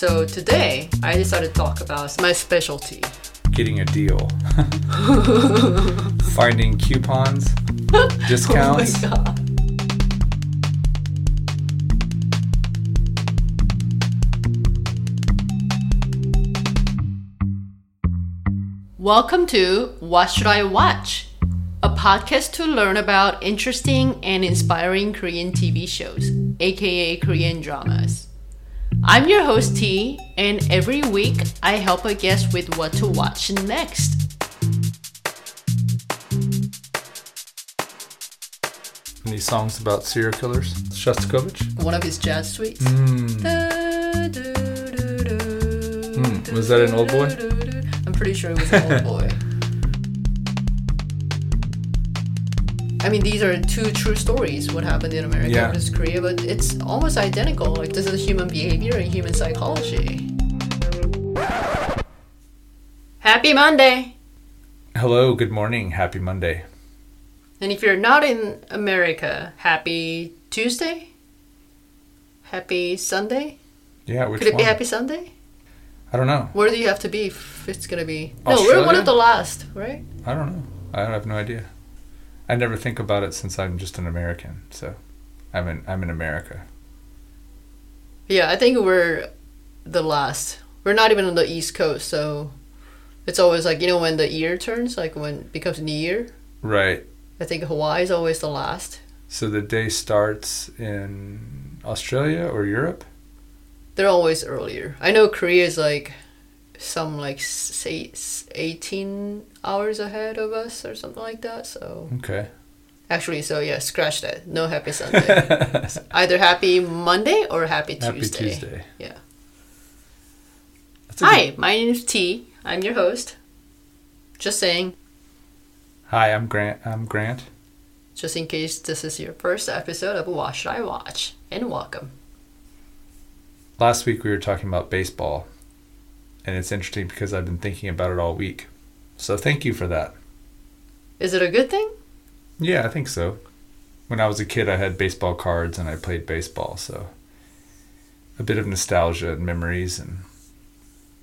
So today, I decided to talk about my specialty. Getting a deal. Finding coupons, discounts. Oh. Welcome to What Should I Watch? A podcast to learn about interesting and inspiring Korean TV shows, aka Korean dramas. I'm your host T, and every week I help a guest with what to watch next. Any songs about serial killers? Shostakovich? One of his jazz suites. Mm. Mm, was that an old boy? I'm pretty sure it was an old boy. I mean, these are two true stories. What happened in America Yeah. versus Korea, but it's almost identical. Like this is human behavior and human psychology. Happy Monday! Hello, good morning, happy Monday. And if you're not in America, happy Tuesday? Happy Sunday? Yeah, which Could it one? be Happy Sunday? I don't know. Where do you have to be if it's gonna be? No, we're one of the last, right? I don't know. I have no idea. I never think about it since I'm just an American. So, I'm in I'm in America. Yeah, I think we're the last. We're not even on the East Coast, so it's always like you know when the year turns, like when it becomes New Year. Right. I think Hawaii is always the last. So the day starts in Australia or Europe. They're always earlier. I know Korea is like some like say eighteen hours ahead of us or something like that. So Okay. actually, so yeah, scratch that. No happy Sunday. Either happy Monday or happy Happy Tuesday. Tuesday. Yeah. A good- Hi, my name is T. I'm your host. Just saying, Hi, I'm Grant. I'm Grant. just in case this is your first episode of What Should I Watch, and welcome. Last week we were talking about baseball, and it's interesting because I've been thinking about it all week. So thank you for that. Is it a good thing? Yeah, I think so. When I was a kid, I had baseball cards and I played baseball, so a bit of nostalgia and memories. And,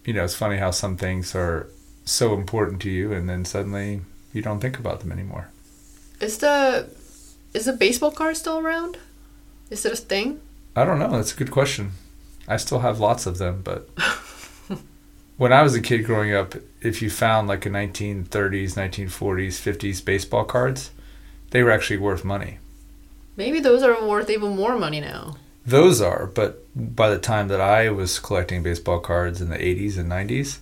you know, it's funny how some things are so important to you and then suddenly you don't think about them anymore. Is the is the baseball card still around? Is it a thing? I don't know. That's a good question. I still have lots of them, but when I was a kid growing up, if you found like a 1930s, 1940s, 50s baseball cards, they were actually worth money. Maybe those are worth even more money now. Those are, but by the time that I was collecting baseball cards in the 80s and 90s,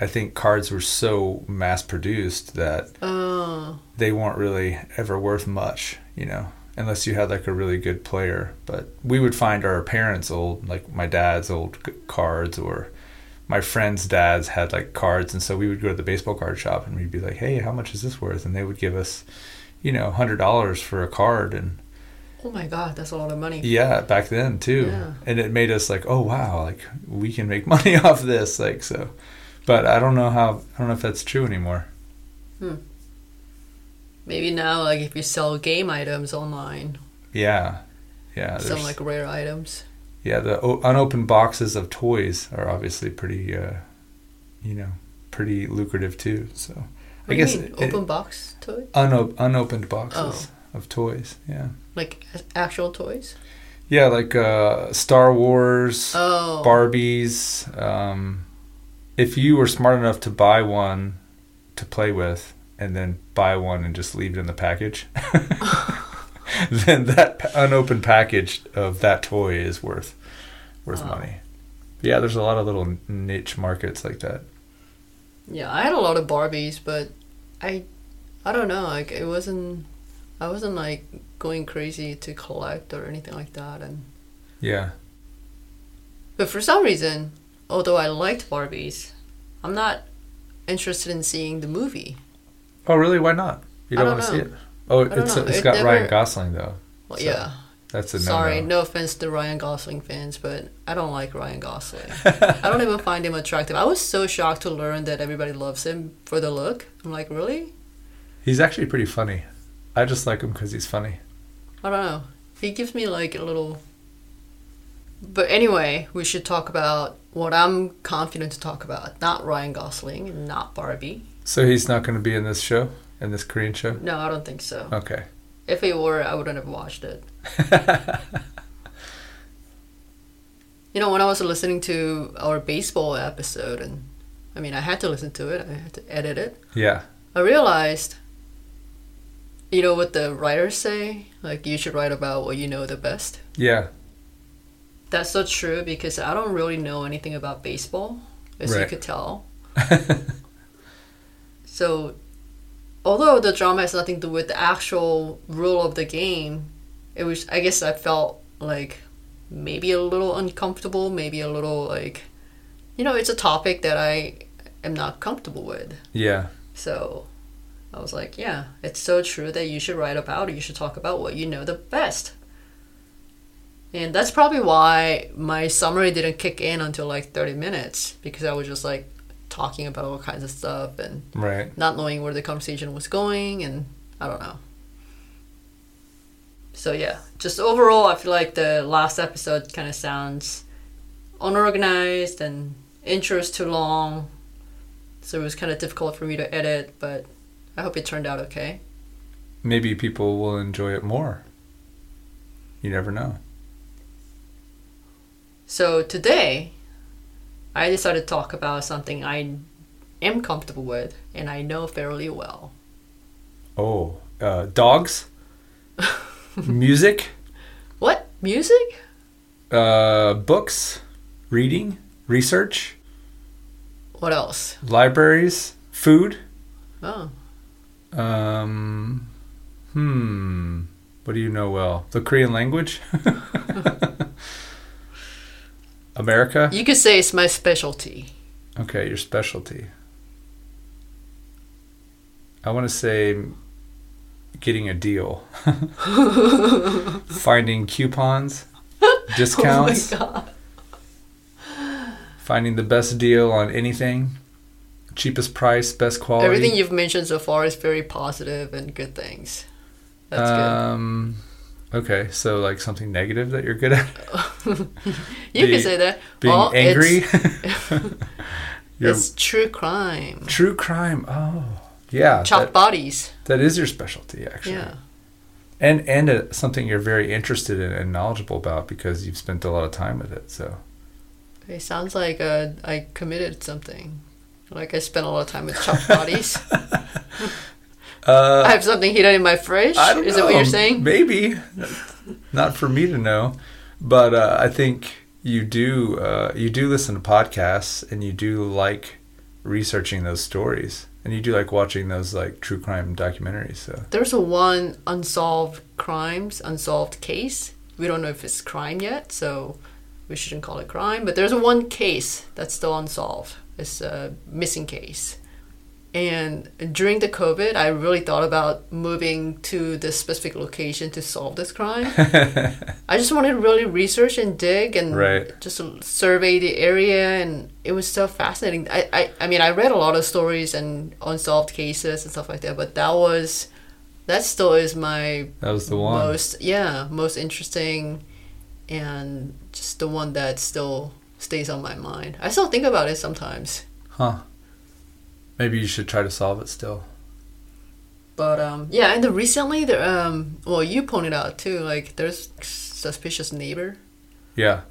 I think cards were so mass produced that Oh, they weren't really ever worth much, you know, unless you had like a really good player. But we would find our parents' old, like my dad's old cards, or my friends' dads had like cards, and so we would go to the baseball card shop and we'd be like, "Hey, how much is this worth?" And they would give us, you know, hundred dollars for a card, and oh my God, that's a lot of money. yeah, back then too, Yeah. and it made us like, "Oh wow, like we can make money off this," like so. But I don't know how. I don't know if that's true anymore. Hmm. Maybe now, like if you sell game items online, Yeah, yeah. some like rare items. Yeah, the o- unopened boxes of toys are obviously pretty, uh, you know, pretty lucrative too. So What I guess mean, it- open box toys. uno- unopened boxes of toys. Yeah, like actual toys. yeah, like uh, Star Wars, Oh, Barbies. Um, if you were smart enough to buy one to play with, and then buy one and just leave it in the package, then that unopened package of that toy is worth worth Wow. money. Yeah, there's a lot of little niche markets like that. Yeah, I had a lot of Barbies, but I, I don't know. Like it wasn't, I wasn't like going crazy to collect or anything like that. And Yeah. but for some reason, although I liked Barbies, I'm not interested in seeing the movie. Oh, really? Why not? You don't, don't want to see it? Oh, it's it's It got never- Ryan Gosling though. Well, So, yeah. That's a no. Sorry, no offense to Ryan Gosling fans, but I don't like Ryan Gosling. I don't even find him attractive. I was so shocked to learn that everybody loves him for the look. I'm like, really? He's actually pretty funny. I just like him because he's funny. I don't know. He gives me like a little But anyway, we should talk about what I'm confident to talk about. Not Ryan Gosling and not Barbie. So he's not going to be in this show, in this Korean show. No, I don't think so. Okay. If it were, I wouldn't have watched it. You know, when I was listening to our baseball episode, and I mean, I had to listen to it, I had to edit it, Yeah. I realized, you know, what the writers say? Like, you should write about what you know the best. Yeah. That's so true because I don't really know anything about baseball, as you could tell. So, although the drama has nothing to do with the actual rule of the game, it was, I guess I felt like maybe a little uncomfortable, maybe a little like, you know, it's a topic that I am not comfortable with. Yeah. So, I was like, yeah, it's so true that you should write about it. You should talk about what you know the best. And that's probably why my summary didn't kick in until like 30 minutes because I was just like talking about all kinds of stuff and Right. not knowing where the conversation was going and I don't know. So yeah, just overall I feel like the last episode kind of sounds unorganized and intro's too long. So it was kind of difficult for me to edit, but I hope it turned out okay. Maybe people will enjoy it more. You never know. So today I decided to talk about something I am comfortable with and I know fairly well. Oh, uh, dogs, music, What? Music? uh, books, reading, research, What else? libraries, food. Oh. Um, hmm. What do you know well? The Korean language? America? You could say it's my specialty. Okay, your specialty. I want to say getting a deal. Finding coupons, discounts, Oh my god. finding the best deal on anything, cheapest price, best quality. Everything you've mentioned so far is very positive and good things. That's um, Okay, so like something negative that you're good at? You be- can say that. Being angry? It's, it's true crime. true crime. Oh, yeah. Chopped That, bodies. that is your specialty, actually. Yeah. and and uh, something you're very interested in and knowledgeable about because you've spent a lot of time with it. So It sounds like uh, I committed something. Like I spent a lot of time with chopped bodies. Uh, I have something hidden in my fridge. Is that what you're saying? Maybe not for me to know, but uh, I think you do. Uh, you do listen to podcasts, and you do like researching those stories, and you do like watching those like true crime documentaries. So There's a one unsolved crimes, unsolved case. We don't know if it's crime yet, so we shouldn't call it crime. But there's a one case that's still unsolved. It's a missing case. And during the COVID, I really thought about moving to this specific location to solve this crime. I just wanted to really research and dig and Right. just survey the area, and it was so fascinating. I, I, I mean, I read a lot of stories and unsolved cases and stuff like that, but that was, that still is my that was the one. most, yeah, most interesting, and just the one that still stays on my mind. I still think about it sometimes, Huh? Maybe you should try to solve it still. but um, yeah, and the recently, the um, well, you pointed out too, like there's suspicious neighbor. Yeah.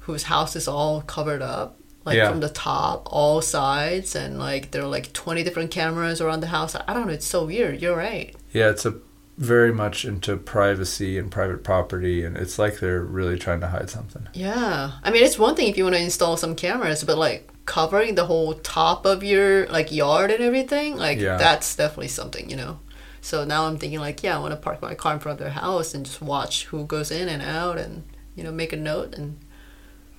whose house is all covered up like Yeah. from the top all sides and like there are like 20 different cameras around the house i don't know it's so weird you're right Yeah, it's a very much into privacy and private property, and it's like they're really trying to hide something. yeah i mean it's one thing if you want to install some cameras but like covering the whole top of your like yard and everything like Yeah. that's definitely something you know? So now i'm thinking like yeah i want to park my car in front of their house and just watch who goes in and out and you know make a note and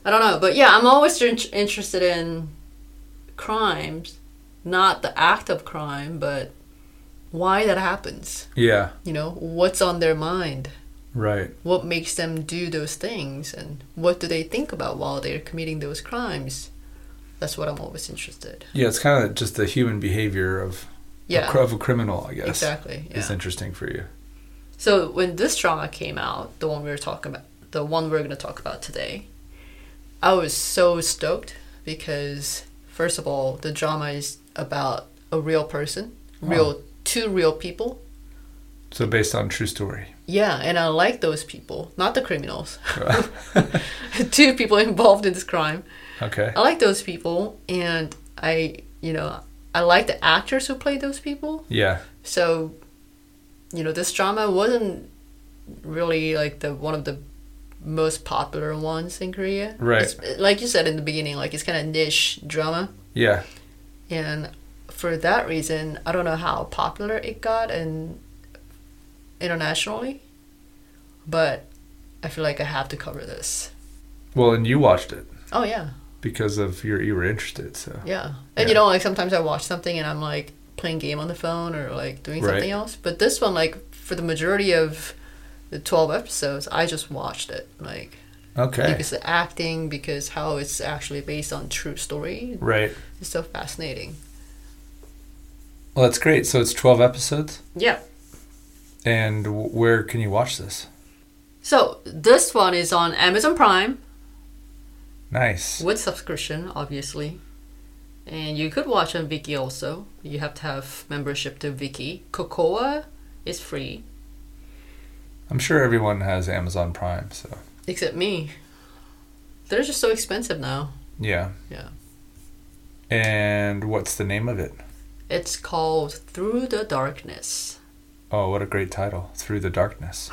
i don't know but yeah i'm always in- interested in crimes not the act of crime but why that happens. Yeah, you know what's on their mind? Right. what makes them do those things and what do they think about while they're committing those crimes that's what i'm always interested Yeah, it's kind of just the human behavior of yeah a, of a criminal, I guess. exactly Is yeah. interesting for you. so when this drama came out the one we were talking about the one we're going to talk about today I was so stoked because first of all, the drama is about a real person, real two real people. So based on true story. Yeah, and I like those people, not the criminals. two people involved in this crime. Okay. I like those people, and I, you know, I like the actors who play those people. Yeah. So, you know, this drama wasn't really like the one of the most popular ones in Korea. Right. It's, like you said in the beginning, like it's kind of niche drama, Yeah. and for that reason, I don't know how popular it got and internationally, but I feel like I have to cover this. Well, and you watched it Oh yeah, because of your you were interested. So yeah. And Yeah. you know, like sometimes I watch something and I'm like playing game on the phone or like doing something Right. else. But this one, like for the majority of the twelve episodes, I just watched it. Like okay. because the acting, because how it's actually based on true story, Right. It's so fascinating. Well, that's great. So it's twelve episodes, Yeah. and where can you watch this? So this one is on Amazon Prime Nice. with subscription, obviously. And you could watch on Viki also. You have to have membership to Viki. Cocoa is free, I'm sure everyone has Amazon Prime. So except me. They're just so expensive now. yeah. Yeah. And what's the name of it? It's called Through the Darkness. Oh, what a great title! Through the Darkness.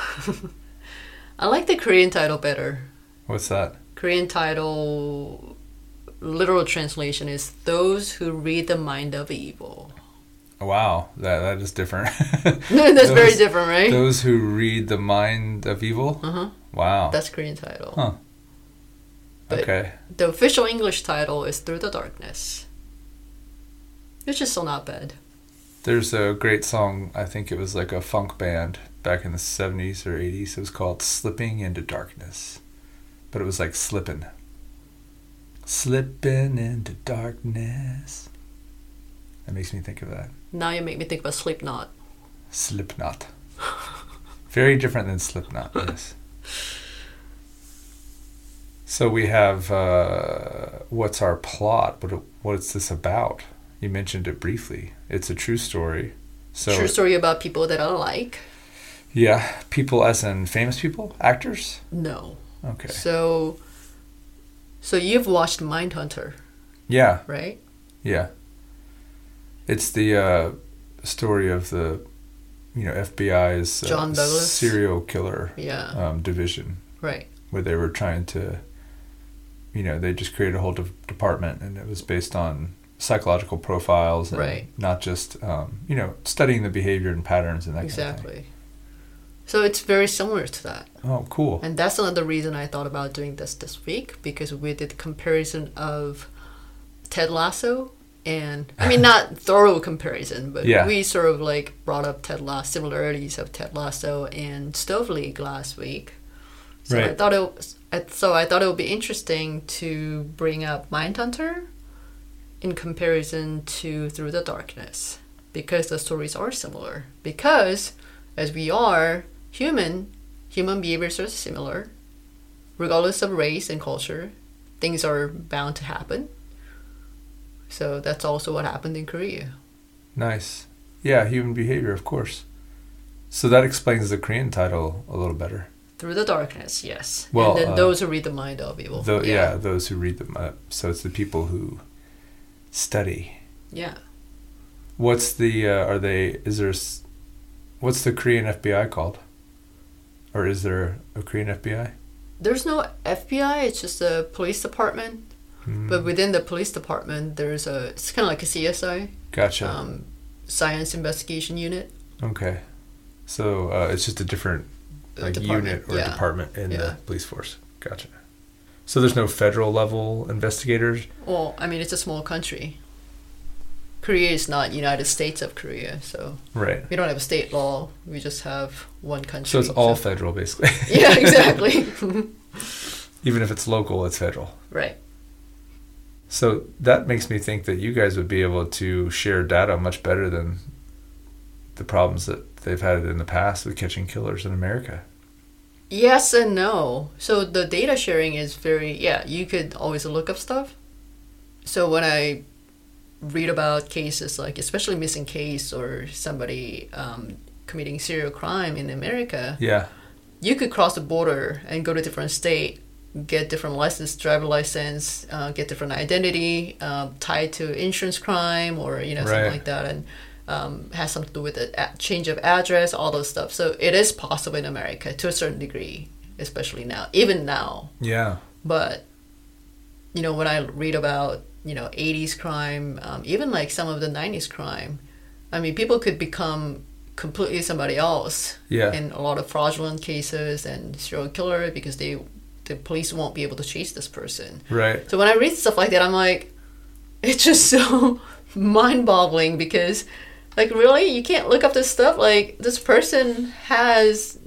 I like the Korean title better. What's that? Korean title, literal translation is Those Who Read the Mind of Evil. Wow, that that is different. That's very different, right? Those who read the mind of evil. Uh huh. Wow. That's Korean title. Huh. But- okay. The official English title is Through the Darkness. Which is still not bad. There's a great song. I think it was like a funk band back in the '70s or '80s. It was called "Slipping into Darkness," but it was like slipping. Slipping into darkness. That makes me think of that. Now you make me think about Slipknot. Slipknot. Very different than Slipknot, yes. So we have uh, what's our plot? What what's this about? You mentioned it briefly. It's a true story. So True story about people that I like. yeah, people as in famous people, actors. No. Okay. So, so you've watched Mindhunter, Yeah, right? yeah. It's the uh, story of the, you know, FBI's uh, John Douglas? serial killer Yeah. um, division. Right. where they were trying to, you know, they just created a whole de- department, and it was based on psychological profiles, and Right. not just, um, you know, studying the behavior and patterns and that kind of thing. Exactly. So it's very similar to that. Oh, cool. And that's another reason I thought about doing this this week because we did comparison of Ted Lasso and I mean not thorough comparison, but Yeah. we sort of like brought up Ted Lasso similarities of Ted Lasso and Stove League last week. So I thought it was, so I thought it would be interesting to bring up Mindhunter in comparison to Through the Darkness because the stories are similar. Because as we are human, human behaviors are similar. Regardless of race and culture, things are bound to happen. So that's also what happened in Korea. Nice. Yeah, human behavior, of course. So that explains the Korean title a little better. Through the darkness, yes. Well, and then uh, those who read the mind of evil. Though, yeah. those who read them up. So it's the people who study. Yeah. What's the? Uh, are they? Is there? What's the Korean FBI called? Or is there a Korean FBI? There's no FBI, it's just a police department. Hmm, But within the police department, there's a, it's kind of like a CSI, gotcha. um, Science Investigation Unit. Okay. So uh, it's just a different like department, unit or yeah. department in Yeah. the police force. Gotcha. So there's no federal level investigators. Well, I mean, it's a small country. Korea is not United States of Korea, so Right. we don't have a state law. We just have one country. So it's all federal basically. yeah, exactly. Even if it's local, it's federal. right. So that makes me think that you guys would be able to share data much better than the problems that they've had in the past with catching killers in America. Yes and no. So the data sharing is very yeah. You could always look up stuff. So when I read about cases like especially missing case or somebody um, committing serial crime in America, Yeah. you could cross the border and go to different state, get different license, driver license, uh, get different identity uh, tied to insurance crime or you know something like that, and um, has something to do with the a- change of address, all those stuff. So it is possible in America to a certain degree, especially now, even now. Yeah. But you know when I read about you know 80s crime, um, even like some of the 90s crime, I mean people could become completely somebody else Yeah. in a lot of fraudulent cases and serial killer because they the police won't be able to chase this person. Right. So when I read stuff like that, I'm like, it's just so mind-boggling because, like, really, you can't look up this stuff. Like, this person has,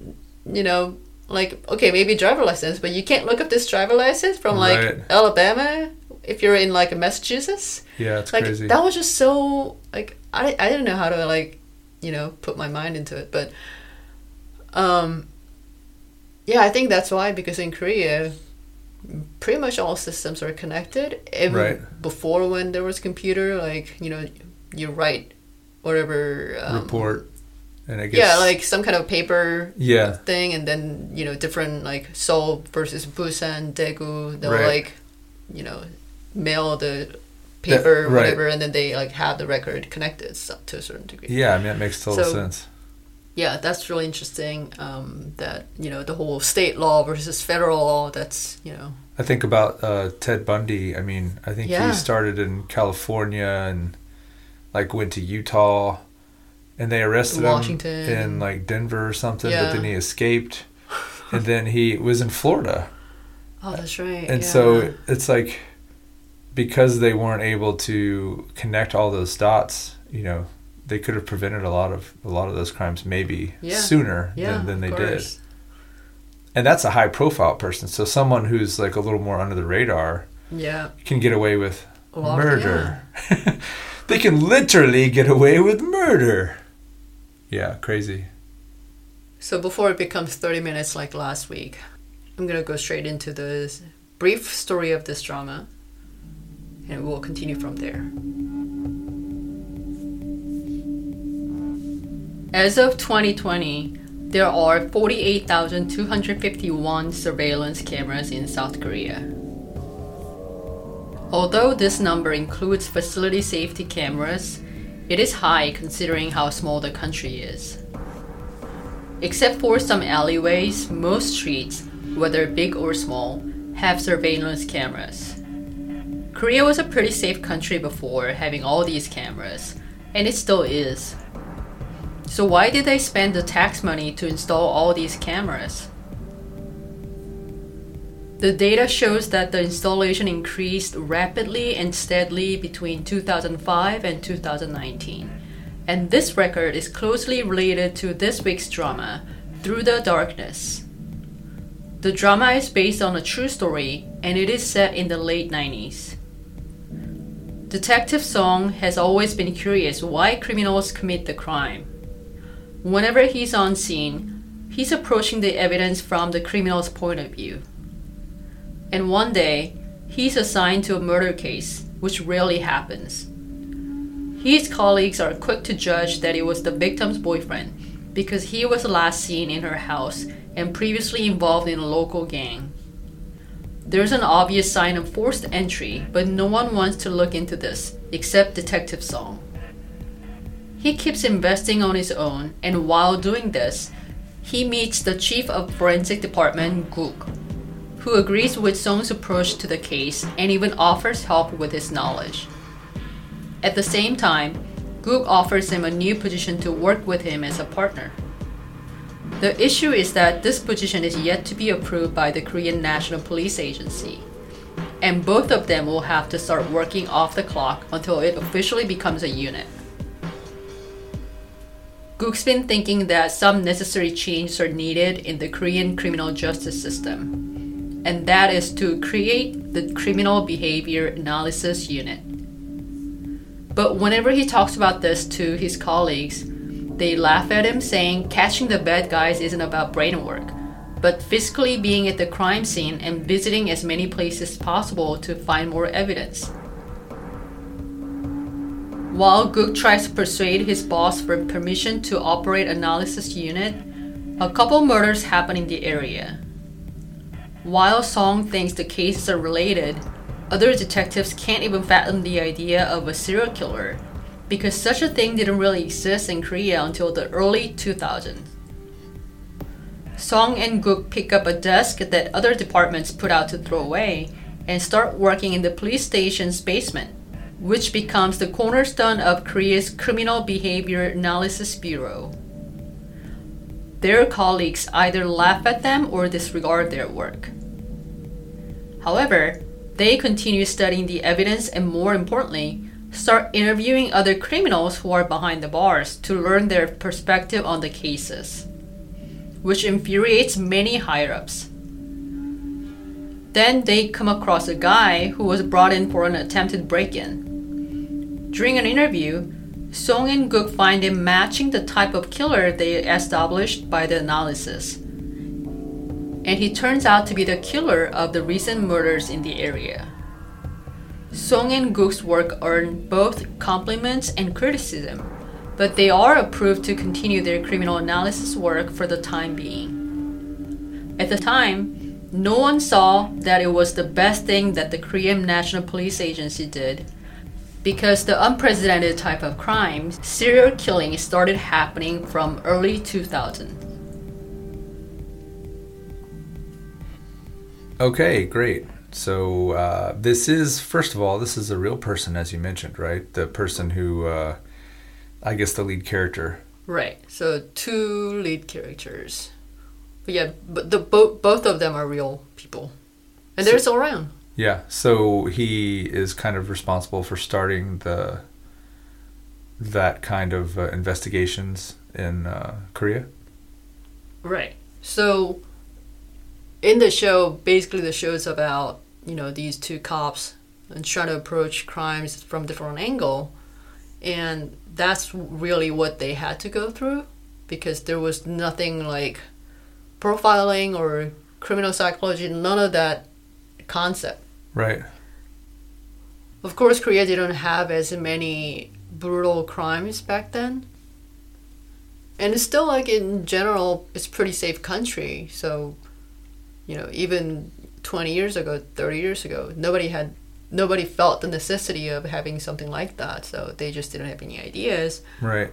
you know, like, okay, maybe driver license, but you can't look up this driver license from like Right. Alabama if you're in like Massachusetts. Yeah, it's Like crazy. that was just so like I I didn't know how to like you know put my mind into it, but um yeah, I think that's why because in Korea pretty much all systems are connected. Even Right. before when there was computer, like you know you write whatever um, Report. And it gets Yeah, like some kind of paper Yeah. thing, and then you know different like Seoul versus Busan, Daegu. They'll Right. like, you know, mail the paper, right. whatever, and then they like have the record connected so, to a certain degree. Yeah, I mean it makes total So- sense. Yeah, that's really interesting. Um, that you know the whole state law versus federal law. That's you know I think about uh, Ted Bundy. I mean, I think Yeah. he started in California and like went to Utah, and they arrested Washington. him in like Denver or something. Yeah. But then he escaped, and then he was in Florida. oh that's right. And yeah. so it's like because they weren't able to connect all those dots, you know, they could have prevented a lot of a lot of those crimes maybe Yeah. sooner yeah, than, than they did. And that's a high profile person. So someone who's like a little more under the radar Yeah, can get away with lot. murder. they can literally get away with murder. Yeah, crazy. So before it becomes 30 minutes like last week, I'm going to go straight into the brief story of this drama and we'll continue from there. As of 2020, there are 48,251 surveillance cameras in South Korea. Although this number includes facility safety cameras, it is high considering how small the country is. Except for some alleyways, most streets, whether big or small, have surveillance cameras. Korea was a pretty safe country before having all these cameras, and it still is. So, why did they spend the tax money to install all these cameras? The data shows that the installation increased rapidly and steadily between 2005 and 2019 and this record is closely related to this week's drama, Through the Darkness. The drama is based on a true story and it is set in the late 90s. Detective Song has always been curious why criminals commit the crime. Whenever he's on scene, he's approaching the evidence from the criminal's point of view. And one day, he's assigned to a murder case, which rarely happens. His colleagues are quick to judge that it was the victim's boyfriend because he was last seen in her house and previously involved in a local gang. There's an obvious sign of forced entry, but no one wants to look into this except Detective Song. He keeps investing on his own, and while doing this, he meets the chief of forensic department, Gook, who agrees with Song's approach to the case and even offers help with his knowledge. At the same time, Gook offers him a new position to work with him as a partner. The issue is that this position is yet to be approved by the Korean National Police Agency, and both of them will have to start working off the clock until it officially becomes a unit. Gook's been thinking that some necessary changes are needed in the Korean criminal justice system, and that is to create the Criminal Behavior Analysis Unit. But whenever he talks about this to his colleagues, they laugh at him saying catching the bad guys isn't about brain work. but physically being at the crime scene and visiting as many places as possible to find more evidence. While Gook tries to persuade his boss for permission to operate analysis unit, a couple murders happen in the area. While Song thinks the cases are related, other detectives can't even fathom the idea of a serial killer because such a thing didn't really exist in Korea until the early 2000s. Song and Gook pick up a desk that other departments put out to throw away and start working in the police station's basement, which becomes the cornerstone of Korea's Criminal Behavior Analysis Bureau. Their colleagues either laugh at them or disregard their work. However, they continue studying the evidence and, more importantly, start interviewing other criminals who are behind the bars to learn their perspective on the cases, which infuriates many higher ups. Then they come across a guy who was brought in for an attempted break in. During an interview, Song and Gook find him matching the type of killer they established by the analysis and he turns out to be the killer of the recent murders in the area. Song and Gook's work earned both compliments and criticism, but they are approved to continue their criminal analysis work for the time being. At the time, no one saw that it was the best thing that the Korean National Police Agency did because the unprecedented type of crime, serial killing, started happening from early 2000. Okay, great. So uh, this is first of all, this is a real person, as you mentioned, right? The person who, uh, I guess, the lead character. Right. So two lead characters. But yeah, but the both both of them are real people, and they're still around. Yeah. So he is kind of responsible for starting the that kind of uh, investigations in uh, Korea. Right. So in the show, basically the show is about you know these two cops and trying to approach crimes from different angle, and that's really what they had to go through because there was nothing like profiling or criminal psychology, none of that concept. Right. Of course, Korea didn't have as many brutal crimes back then. And it's still like in general, it's pretty safe country. So you know, even 20 years ago, 30 years ago, nobody had nobody felt the necessity of having something like that. So they just didn't have any ideas. Right.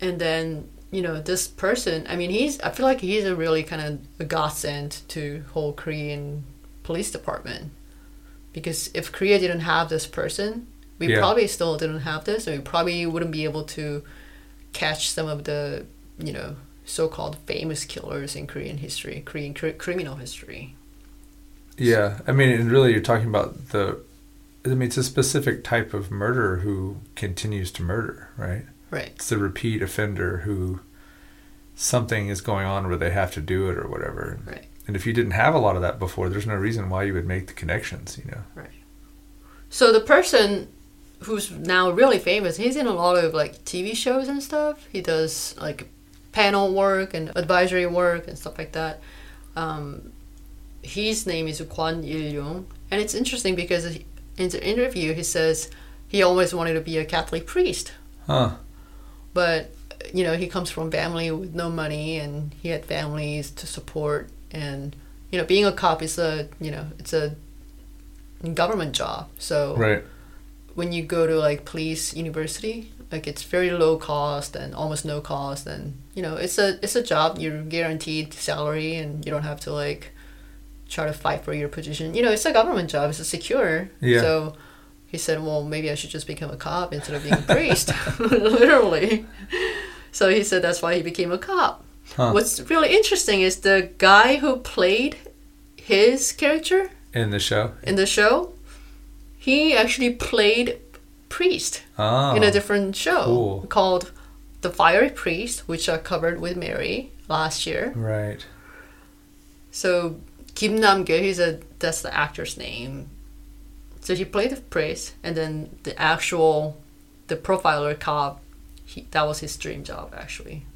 And then, you know, this person, I mean, he's I feel like he's a really kind of a godsend to whole Korean police department. Because if Korea didn't have this person, we yeah. probably still didn't have this, and we probably wouldn't be able to catch some of the, you know, so-called famous killers in Korean history, Korean cr- criminal history. Yeah, I mean, and really, you're talking about the. I mean, it's a specific type of murderer who continues to murder, right? Right. It's the repeat offender who something is going on where they have to do it or whatever. Right. And if you didn't have a lot of that before, there's no reason why you would make the connections, you know. Right. So the person who's now really famous, he's in a lot of like TV shows and stuff. He does like panel work and advisory work and stuff like that. Um, his name is Kwon Il Young, and it's interesting because in the interview he says he always wanted to be a Catholic priest. Huh. But you know he comes from family with no money, and he had families to support, and you know being a cop is a you know it's a government job. So right. when you go to like police university, like it's very low cost and almost no cost and you know it's a it's a job you're guaranteed salary and you don't have to like try to fight for your position you know it's a government job it's a secure yeah. so he said well maybe i should just become a cop instead of being a priest literally so he said that's why he became a cop huh. what's really interesting is the guy who played his character in the show in the show he actually played priest oh, in a different show cool. called The Fiery Priest, which I covered with Mary last year. Right. So Kim Nam-gil, he's a that's the actor's name. So he played the priest, and then the actual the profiler cop, he, that was his dream job actually.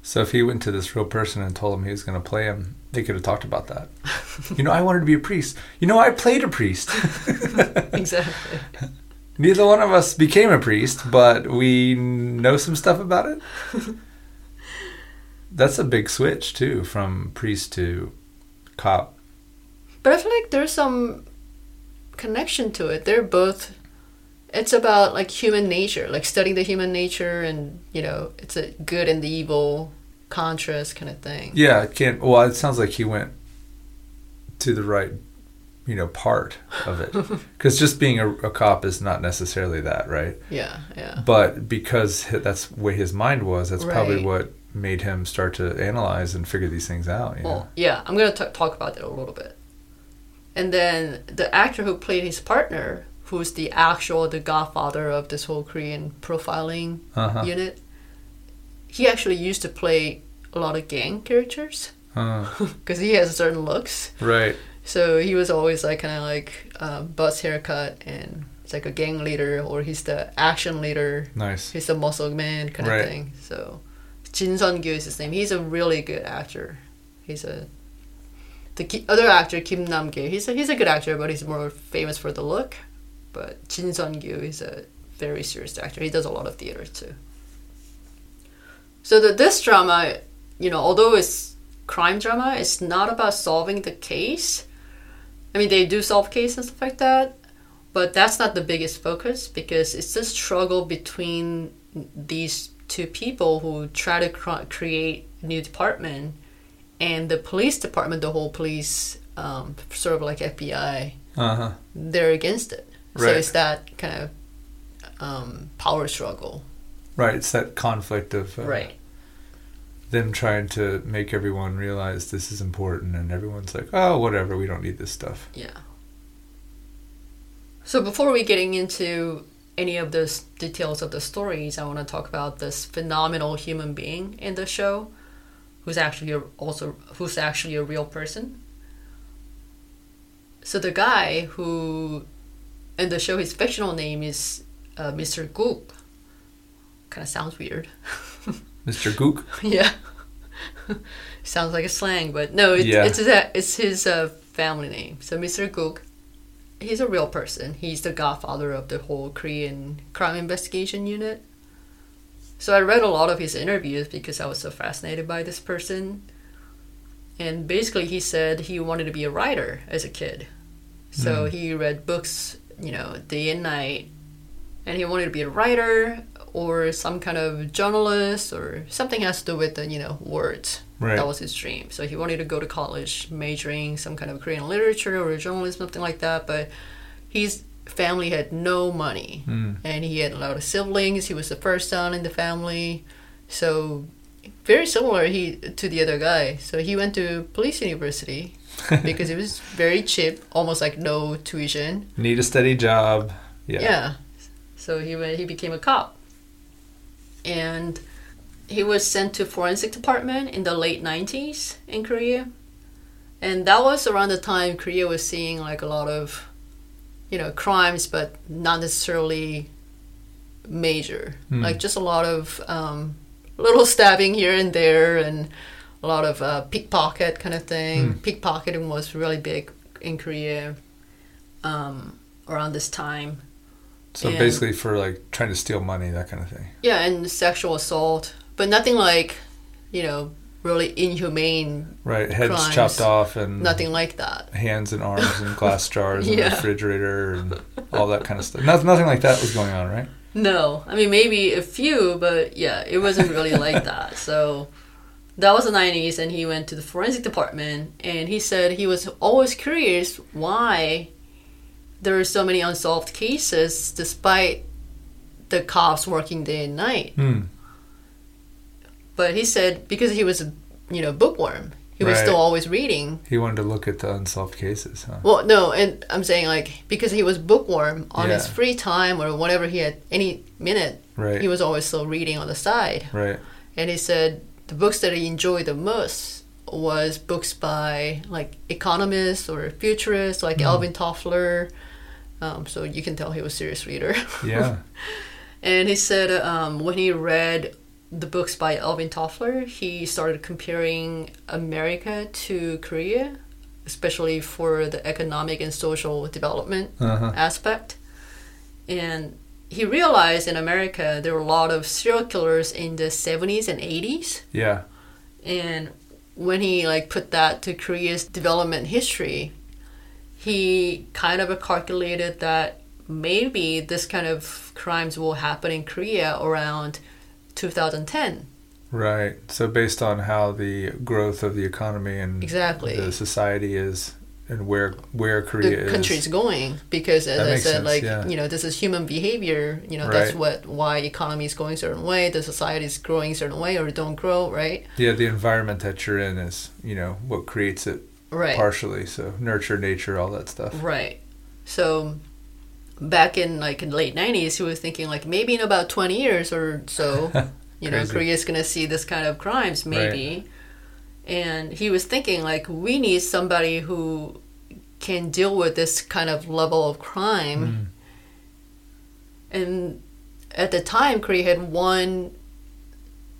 So if he went to this real person and told him he was going to play him, they could have talked about that. you know, I wanted to be a priest. You know, I played a priest. exactly. Neither one of us became a priest, but we know some stuff about it. That's a big switch too, from priest to cop. But I feel like there's some connection to it. They're both. It's about like human nature, like studying the human nature, and you know, it's a good and the evil contrast kind of thing. Yeah, it can't. Well, it sounds like he went to the right, you know, part of it. Because just being a, a cop is not necessarily that, right? Yeah, yeah. But because that's where his mind was, that's probably what made him start to analyze and figure these things out. You know? Well, yeah, I'm gonna t- talk about that a little bit. And then the actor who played his partner, who's the actual the godfather of this whole Korean profiling Uh-huh. unit, he actually used to play a lot of gang characters because he has certain looks. right. So he was always like kind of like um, buzz haircut and it's like a gang leader or he's the action leader. Nice. He's the muscle man kind Right. of thing. So Jin Sun Gyu is his name. He's a really good actor. He's a the other actor Kim Nam Gil. He's a, he's a good actor, but he's more famous for the look. But Jin Sun Gyu is a very serious actor. He does a lot of theater too. So the, this drama, you know, although it's crime drama, it's not about solving the case. I mean, they do solve cases and stuff like that, but that's not the biggest focus because it's the struggle between these two people who try to cr- create new department and the police department, the whole police, um, sort of like FBI, Uh huh. they're against it. So it's that kind of um, power struggle. Right. It's that conflict of uh, Right. them trying to make everyone realize this is important, and everyone's like, "Oh, whatever. We don't need this stuff." Yeah. So before we getting into any of the s- details of the stories, I want to talk about this phenomenal human being in the show, who's actually a, also who's actually a real person. So the guy who, in the show, his fictional name is uh, Mr. Gook. Kind of sounds weird. Mr. Gook. yeah. Sounds like a slang, but no, it, Yeah. it's his, it's his uh, family name. So Mr. Gook, he's a real person. He's the godfather of the whole Korean crime investigation unit. So I read a lot of his interviews because I was so fascinated by this person. And basically, he said he wanted to be a writer as a kid. So hmm. he read books, you know, day and night. And he wanted to be a writer or some kind of journalist or something has to do with the, you know, words. Right. That was his dream. So he wanted to go to college, majoring some kind of Korean literature or journalism, something like that. But his family had no money, Mm. and he had a lot of siblings. He was the first son in the family, so very similar he to the other guy. So he went to police university because it was very cheap, almost like no tuition. Need a steady job. Yeah. Yeah. So he went, he became a cop. And he was sent to forensic department in the late 90s in Korea. And that was around the time Korea was seeing like a lot of you know crimes but not necessarily major. Hmm. Like just a lot of um, little stabbing here and there and a lot of uh, pickpocket kind of thing. Hmm. Pickpocketing was really big in Korea um, around this time. So And- basically, for like trying to steal money, that kind of thing. Yeah, and sexual assault, but nothing like, you know, really inhumane. Right. Heads Crimes. chopped off and Nothing like that. hands and arms and glass jars Yeah. the refrigerator and all that kind of stuff. Nothing, nothing like that was going on, right? No, I mean maybe a few, but yeah, it wasn't really like that. So that was the '90s, and he went to the forensic department, and he said he was always curious why there are so many unsolved cases despite the cops working day and night. Hmm. But he said because he was, a, you know, bookworm, he was Right. still always reading. He wanted to look at the unsolved cases, huh? Well, no, and I'm saying like because he was bookworm on his free time or whenever he had any minute, Right. he was always still reading on the side. Right. And he said the books that he enjoyed the most was books by like economists or futurists like Alvin Toffler. Um, so you can tell he was a serious reader. Yeah. and he said um, when he read the books by Alvin Toffler, he started comparing America to Korea, especially for the economic and social development Uh-huh. aspect. And he realized in America there were a lot of serial killers in the 70s and 80s. Yeah. And when he like put that to Korea's development history, he kind of calculated that maybe this kind of crimes will happen in Korea around 2010. Right. So based on how the growth of the economy and Exactly. the society is and where where Korea the is. going because as That I said sense, like yeah. you know this is human behavior you know that's what why economy is going a certain way the society is growing a certain way or don't grow right Yeah, the environment that you're in is, you know, what creates it right partially. So nurture, nature, all that stuff. Right. So back in like in the late nineties, he was thinking like maybe in about twenty years or so, you know. Korea's gonna see this kind of crimes maybe. And he was thinking like we need somebody who can deal with this kind of level of crime. Mm. And at the time, Korea had one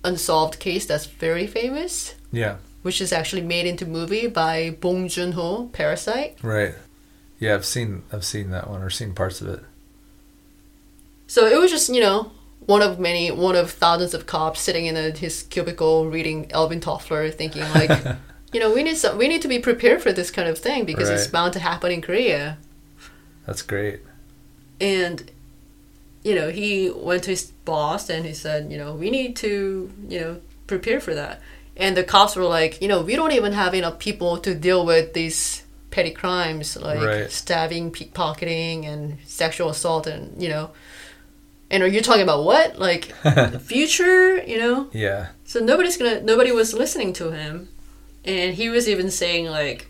unsolved case that's very famous, Yeah. which is actually made into movie by Bong Joon Ho, Parasite. Right. Yeah, I've seen I've seen that one or seen parts of it. So it was just, you know, one of many, one of thousands of cops sitting in a, his cubicle reading Alvin Toffler, thinking like, you know, we need some, we need to be prepared for this kind of thing because it's bound to happen in Korea. That's great. And, you know, he went to his boss and he said, you know, we need to, you know, prepare for that. And the cops were like, you know, we don't even have enough people to deal with these petty crimes like Right. stabbing, pickpocketing, and sexual assault, and you know. And are you talking about what? Like future, you know? Yeah. So nobody's gonna nobody was listening to him. And he was even saying like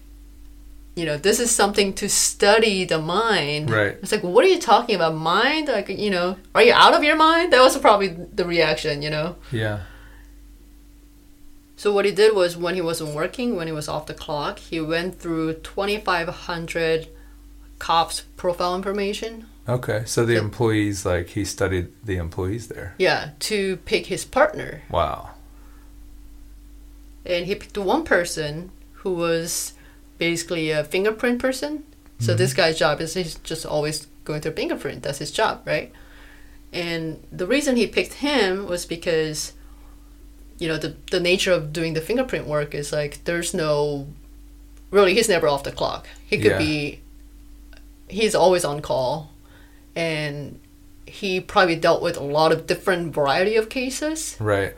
you know, this is something to study the mind. Right. It's like, what are you talking about? Mind? Like, you know, are you out of your mind? That was probably the reaction, you know? Yeah. So what he did was when he wasn't working, when he was off the clock, he went through 2,500 cops' profile information. Okay. So the employees like he studied the employees there. Yeah, to pick his partner. Wow. and he picked one person who was basically a fingerprint person. So this mm-hmm. guy's job is he's just always going through fingerprint. That's his job, right? And the reason he picked him was because, you know, the the nature of doing the fingerprint work is like there's no, really, he's never off the clock. He could Yeah. be, he's always on call, and he probably dealt with a lot of different variety of cases Right.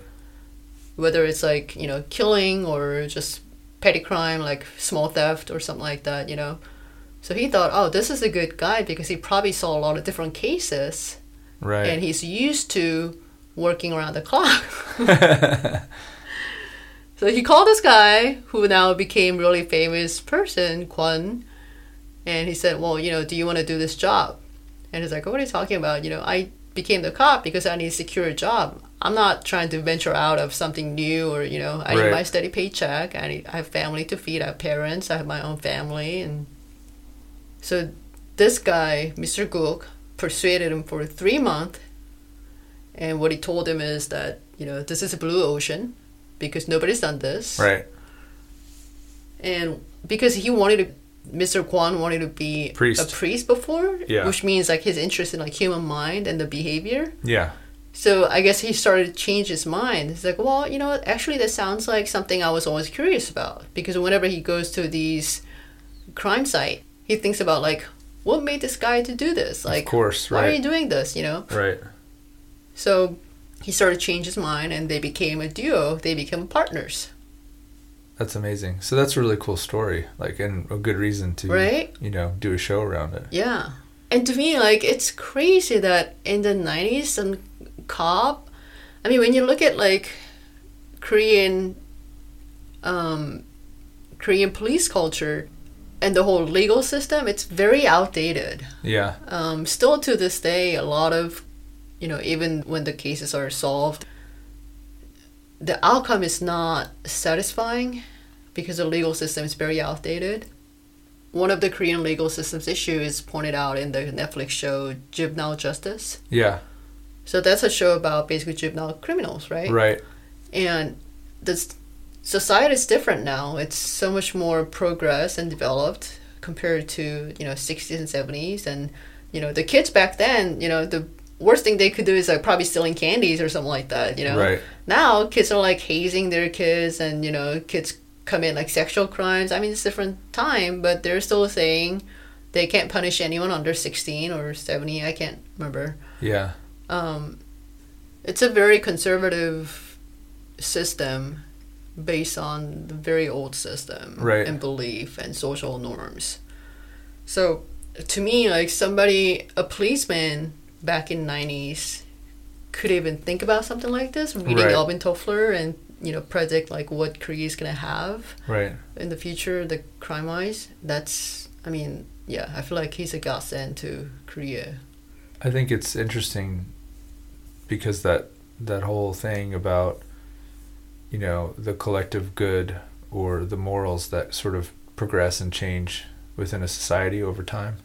whether it's like you know killing or just petty crime like small theft or something like that you know so he thought oh this is a good guy because he probably saw a lot of different cases Right. and he's used to working around the clock. So he called this guy who now became really famous person Kwon and he said well you know do you want to do this job? And he's like what are you talking about? You know I became the cop because I need a secure job. I'm not trying to venture out of something new or you know I need my steady paycheck. I need I have family to feed. I have parents. I have my own family. And so this guy Mr. Gook persuaded him for three months and what he told him is that you know this is a blue ocean because nobody's done this right. and because he wanted to Mr. Kwon wanted to be Priest. a priest before, Yeah. which means like his interest in like human mind and the behavior. Yeah. So I guess he started to change his mind. He's like, well, you know? Actually, that sounds like something I was always curious about. Because whenever he goes to these crime site, he thinks about like, what made this guy to do this? Like, of course. why are you doing this? You know. Right. So he started to change his mind, and they became a duo. They became partners, That's amazing. So that's a really cool story. Like, and a good reason to, right? you know, do a show around it. Yeah. And to me, like, it's crazy that in the 90s, some cop, I mean, when you look at, like, Korean, um, Korean police culture and the whole legal system, it's very outdated. Yeah. Um, still to this day, a lot of, you know, even when the cases are solved, the outcome is not satisfying because the legal system is very outdated. One of the Korean legal systems issue is pointed out in the Netflix show Juvenile Justice. Yeah. So that's a show about basically juvenile criminals, right? Right. And this society is different now. It's so much more progress and developed compared to you know 60s and 70s, and you know the kids back then, you know the worst thing they could do is like probably stealing candies or something like that. You know. Right. Now kids are like hazing their kids, and you know kids commit like sexual crimes. I mean it's a different time, but they're still saying they can't punish anyone under 16 or 70. I can't remember Yeah. um, it's a very conservative system based on the very old system Right. and belief and social norms. So to me, like somebody, a policeman back in '90s, could even think about something like this, reading Right. Alvin Toffler and you know predict like what Korea is gonna have Right. in the future, the crime wise. That's, I mean, yeah, I feel like he's a godsend to Korea. I think it's interesting because that that whole thing about you know the collective good or the morals that sort of progress and change within a society over time.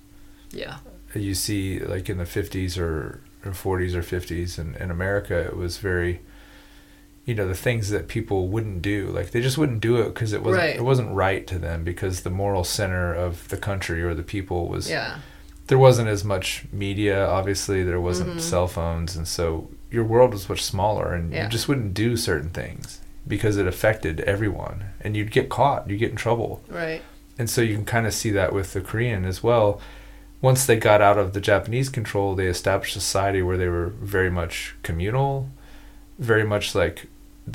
Yeah. You see, like in the fifties or or forties or fifties, and in America, it was very, you know, the things that people wouldn't do, like they just wouldn't do it because it wasn't Right. it wasn't right to them because the moral center of the country or the people was Yeah. there wasn't as much media obviously there wasn't Mhm. cell phones and so your world was much smaller and Yeah. you just wouldn't do certain things because it affected everyone and you'd get caught you'd get in trouble Right. and so you can kind of see that with the korean as well once they got out of the japanese control they established a society where they were very much communal very much like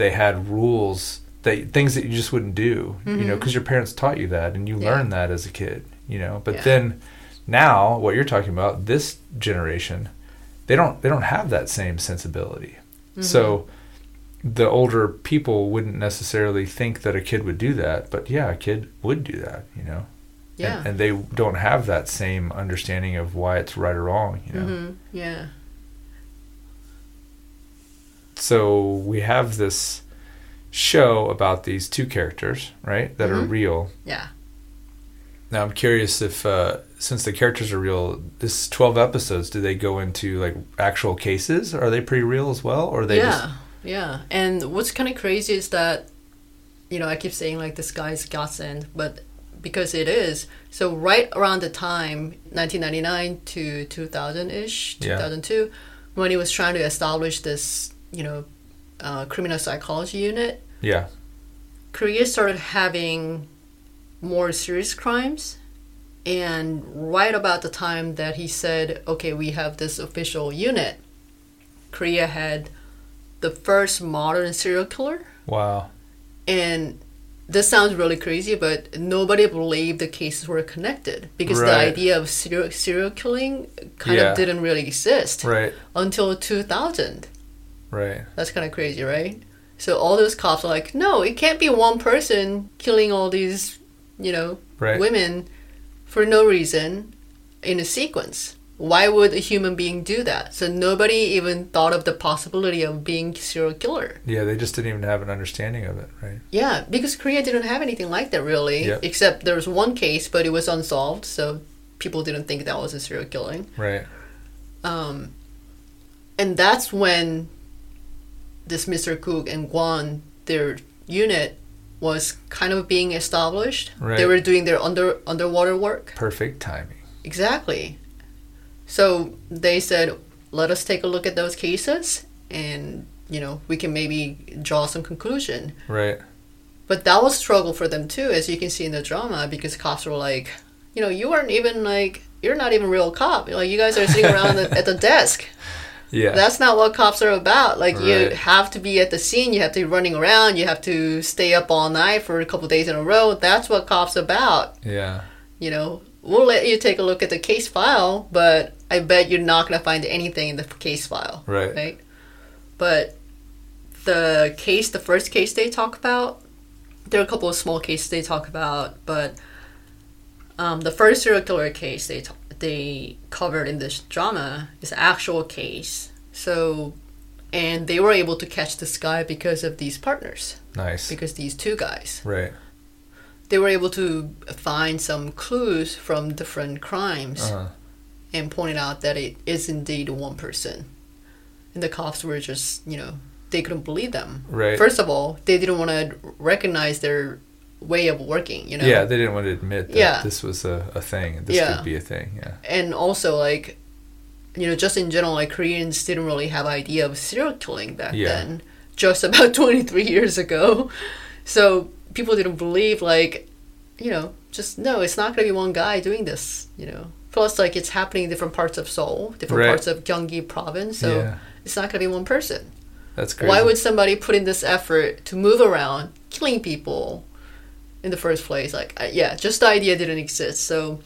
they had rules that things that you just wouldn't do you know because your parents taught you that and you Yeah. learned that as a kid you know but Yeah. then now what you're talking about this generation they don't they don't have that same sensibility Mm-hmm. so the older people wouldn't necessarily think that a kid would do that but yeah a kid would do that you know Yeah. and, and they don't have that same understanding of why it's right or wrong you know hmm Yeah. so we have this show about these two characters right that are Mhm. real Yeah. Now I'm curious if, uh, since the characters are real, this 12 episodes, do they go into like actual cases? Are they pretty real as well, or are they yeah. just Yeah. And what's kind of crazy is that, you know, I keep saying like this guy's godsend, but because it is. So right around the time, 1999 to 2000 ish, Yeah. 2002, when he was trying to establish this, you know, uh, criminal psychology unit, yeah, Korea started having more serious crimes. And right about the time that he said, okay, we have this official unit, Korea had the first modern serial killer. wow, And this sounds really crazy, but nobody believed the cases were connected because the idea of serial, serial killing kind Yeah. of didn't really exist right, until 2000. right, That's kind of crazy, right? So all those cops are like, no, it can't be one person killing all these, you know, right, women for no reason in a sequence. Why would a human being do that? So nobody even thought of the possibility of being serial killer. yeah. They just didn't even have an understanding of it, right? Yeah, because Korea didn't have anything like that really, Yep. except there was one case, but it was unsolved, so people didn't think that was a serial killing. Right, Um, and that's when this Mr. Gook and Kwon, their unit, was kind of being established. Right. They were doing their under underwater work. perfect timing. Exactly. So they said, "Let us take a look at those cases, and you know we can maybe draw some conclusion." Right, But that was struggle for them too, as you can see in the drama, because cops were like, you know, you aren't even like, you're not even real cop. Like you guys are sitting around the, at the desk. yeah, That's not what cops are about. Like you have to be at the scene. You have to be running around. You have to stay up all night for a couple days in a row. That's what cops about. yeah, You know, we'll let you take a look at the case file, but I bet you're not gonna find anything in the case file right, right? But the case, the first case they talk about, there are a couple of small cases they talk about, but um, the first serial killer case they they covered in this drama is an actual case. So, and they were able to catch this guy because of these partners, nice, because these two guys, right, they were able to find some clues from different crimes. Uh, and pointed out that it is indeed one person. and the cops were just you know they couldn't believe them. Right. First of all, they didn't want to recognize their way of working. You know. Yeah, they didn't want to admit that Yeah. this was a, a thing. This Yeah. could be a thing. Yeah. and also like you know just in general like koreans didn't really have idea of serial killing back Yeah. then just about 23 years ago so people didn't believe like you know just no it's not going to be one guy doing this you know plus like it's happening in different parts of seoul different Right. parts of gyeonggi province so Yeah. it's not going to be one person That's crazy. why would somebody put in this effort to move around killing people in the first place like uh, yeah just the idea didn't exist so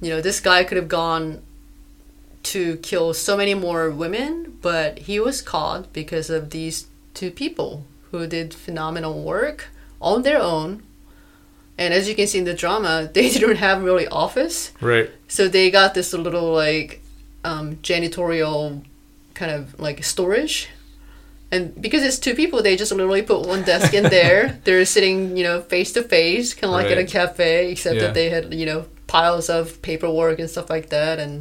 you know this guy could have gone to kill so many more women but he was caught because of these two people who did phenomenal work on their own and as you can see in the drama they didn't have really office Right. so they got this little like um, janitorial kind of like storage. And because it's two people, they just literally put one desk in there. They're sitting, you know, face to face, kind of like at a cafe, except Yeah. that they had, you know, piles of paperwork and stuff like that. And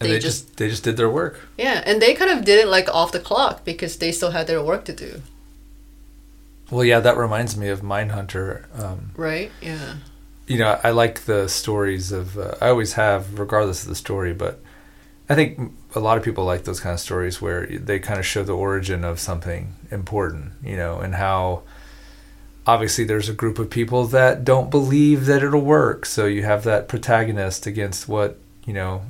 And They they, just- just, they just did their work. yeah, and they kind of did it like off the clock because they still had their work to do, Well, yeah, that reminds me of Mindhunter. Um, right? Yeah. you know, I like the stories of. Uh, I always have, regardless of the story, but I think a lot of people like those kind of stories where they kind of show the origin of something important, you know, and how obviously there's a group of people that don't believe that it'll work. So you have that protagonist against what you know,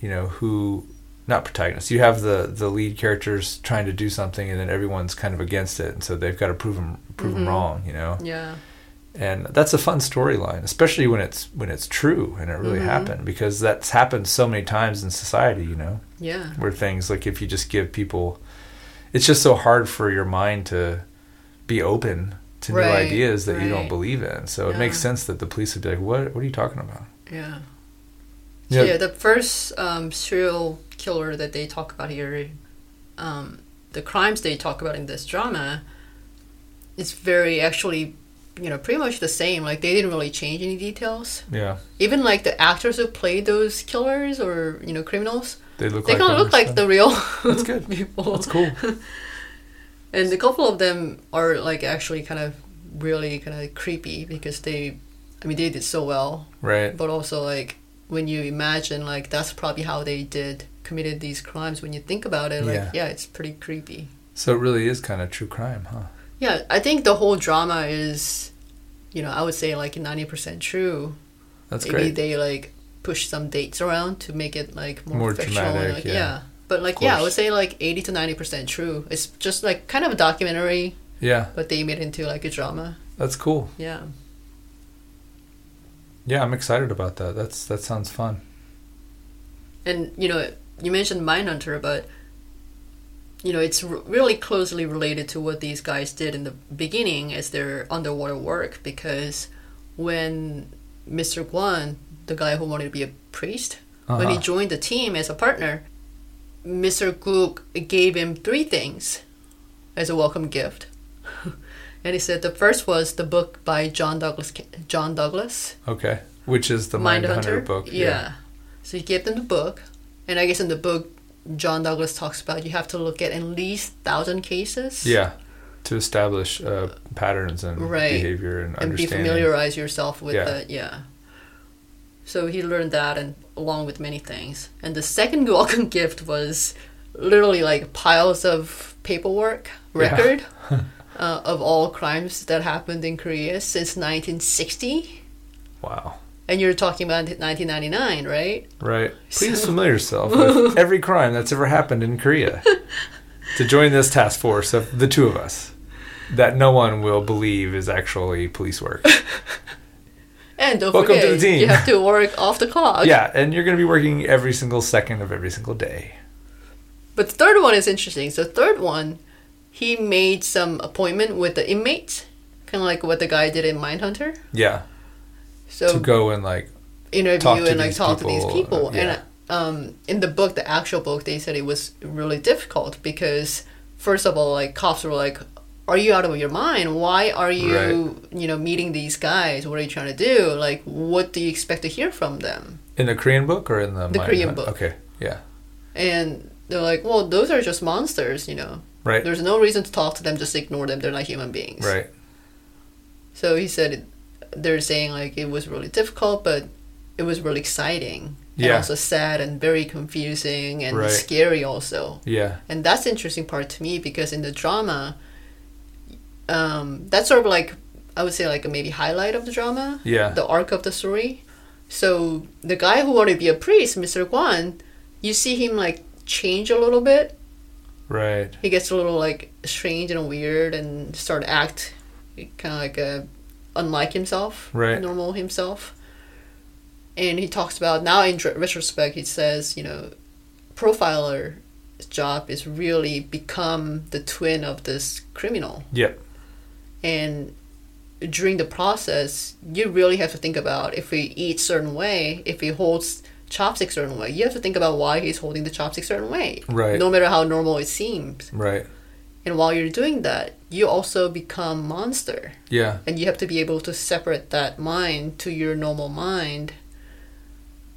you know who. Not protagonist. You have the the lead characters trying to do something, and then everyone's kind of against it, and so they've got to prove them prove 'em Mhm. wrong. You know Yeah. and that's a fun storyline especially when it's when it's true and it really Mhm. happened because that's happened so many times in society you know Yeah. where things like if you just give people it's just so hard for your mind to be open to new ideas that you don't believe in so it makes sense that the police would be like what what are you talking about Yeah. Yeah. So yeah, the first um, serial killer that they talk about here, um, the crimes they talk about in this drama, is very actually, you know, pretty much the same. Like they didn't really change any details. yeah Even like the actors who played those killers or you know criminals, they look they like kind of look like the real That's good. people. That's cool. And a couple of them are like actually kind of really kind of creepy because they, I mean, they did so well. right but also like when you imagine like that's probably how they did committed these crimes when you think about it like Yeah. yeah, it's pretty creepy. So it really is kind of true crime huh? Yeah i think the whole drama is you know i would say like 90% true. That's maybe great. they like push some dates around to make it like more, More fictional dramatic, like, yeah. but like yeah i would say like 80 to 90% true. It's just like kind of a documentary. Yeah. But they made it into like a drama. That's cool. Yeah yeah i'm excited about that. That's that sounds fun. And you know you mentioned mindhunter but you know it's r- really closely related to what these guys did in the beginning as their underwater work because when mr kwon the guy who wanted to be a priest when he Uh-huh. joined the team as a partner mr gook gave him three things as a welcome gift and he said the first was the book by john douglas john douglas Okay. Which is the Mind Mindhunter book. yeah. So you gave them the book, and I guess in the book, John Douglas talks about you have to look at at least thousand cases. Yeah. To establish uh, patterns and Right. behavior and, And be familiarize yourself with Yeah. the yeah. So he learned that, and along with many things. And the second welcome gift was literally like piles of paperwork Yeah. uh, of all crimes that happened in Korea since 1960. Wow. And you're talking about 1999, right? Right. Please So- familiar yourself with every crime that's ever happened in Korea. to join this task force of the two of us that no one will believe is actually police work. And don't Welcome to the team. you have to work off the clock. yeah, and you're going to be working every single second of every single day. But the third one is interesting. So third one, he made some appointment with the inmates, kind of like what the guy did in Mindhunter. Yeah. So to go and like interview and like talk to these people, people. uh, yeah. And um, in the book, the actual book, they said it was really difficult because first of all, like cops were like, "Are you out of your mind? Why are you, you know, meeting these guys? What are you trying to do? Like, what do you expect to hear from them?" in the Korean book or in the The? Korean book. Okay. Yeah. And they're like, well, those are just monsters, you know. Right. There's no reason to talk to them. Just ignore them. They're not human beings. Right. So he said it, they're saying like it was really difficult, but it was really exciting. And also sad and very confusing and Right. scary also. Yeah. And that's the interesting part to me because in the drama, um, that's sort of like I would say like a maybe highlight of the drama, Yeah. the arc of the story. So the guy who wanted to be a priest, Mr. Kwon, you see him like change a little bit. Right. He gets a little like strange and weird and start to act kind of like a unlike himself, Right. normal himself. And he talks about now in retrospect, he says, you know, profiler job is really become the twin of this criminal, Yep. and during the process, you really have to think about if he eats certain way, if he holds chopsticks certain way, you have to think about why he's holding the chopsticks certain way, Right. no matter how normal it seems. Right. And while you're doing that, you also become monster. Yeah. And you have to be able to separate that mind to your normal mind.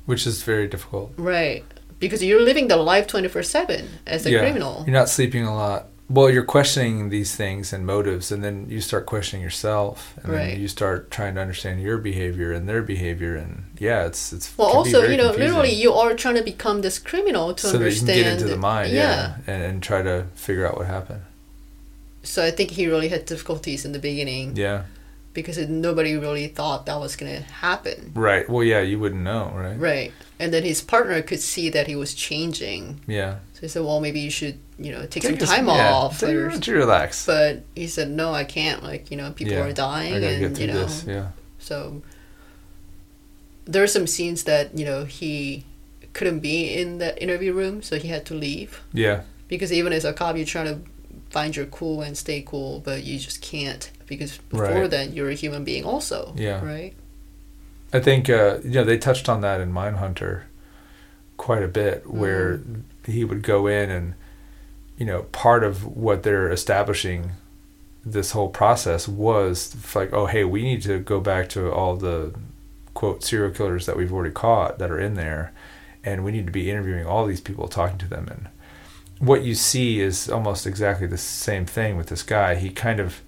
Which is very difficult. Right. Because you're living the life 24 7 as a yeah. criminal. You're not sleeping a lot. Well, you're questioning these things and motives, and then you start questioning yourself, and Right. then you start trying to understand your behavior and their behavior, and yeah, it's it's. Well, also, you know, confusing. literally, you are trying to become this criminal to so that you can get into the mind, yeah, And, and try to figure out what happened. So I think he really had difficulties in the beginning Yeah, because it, nobody really thought that was going to happen. right. Well, yeah, you wouldn't know, right? Right. And then his partner could see that he was changing. Yeah. So he said, well, maybe you should, you know, take, some a- time yeah, off. take or to relax. But he said, no, I can't. Like, you know, people Yeah, are dying, and you know, this. Yeah. so there are some scenes that you know he couldn't be in that interview room, so he had to leave Yeah. because even as a cop, you're trying to find your cool and stay cool, but you just can't because before Right. then you're a human being also. Yeah. Right. I think uh, you know they touched on that in Mindhunter quite a bit, where Mm. he would go in and you know part of what they're establishing this whole process was like, oh hey, we need to go back to all the quote serial killers that we've already caught that are in there, and we need to be interviewing all these people, talking to them, and what you see is almost exactly the same thing with this guy. He kind of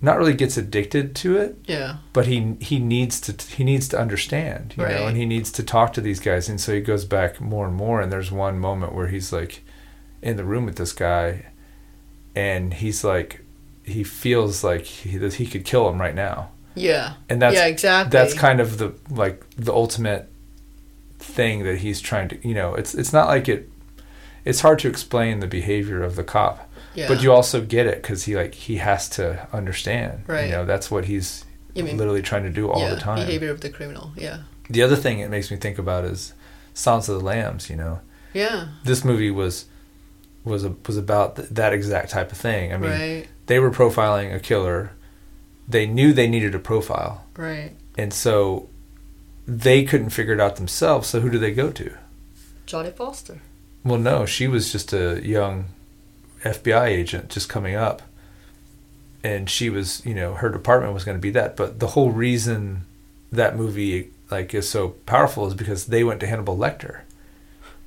not really gets addicted to it Yeah. but he he needs to he needs to understand you know and he needs to talk to these guys and so he goes back more and more and there's one moment where he's like in the room with this guy and he's like he feels like he, that he could kill him right now Yeah. and that's yeah. Exactly. that's kind of the like the ultimate thing that he's trying to you know it's it's not like it it's hard to explain the behavior of the cop Yeah. but you also get it because he like he has to understand Right. you know that's what he's mean- literally trying to do all yeah, the time Behavior of the criminal. Yeah. the other thing it makes me think about is Silence of the Lambs. You know, Yeah. this movie was was a, was about th- that exact type of thing. I mean, right. they were profiling a killer. They knew they needed a profile, Right. and so they couldn't figure it out themselves. So who do they go to? Jodie Foster. Well, no, she was just a young FBI agent just coming up, and she was, you know, her department was going to be that. But the whole reason that movie like is so powerful is because they went to Hannibal Lecter.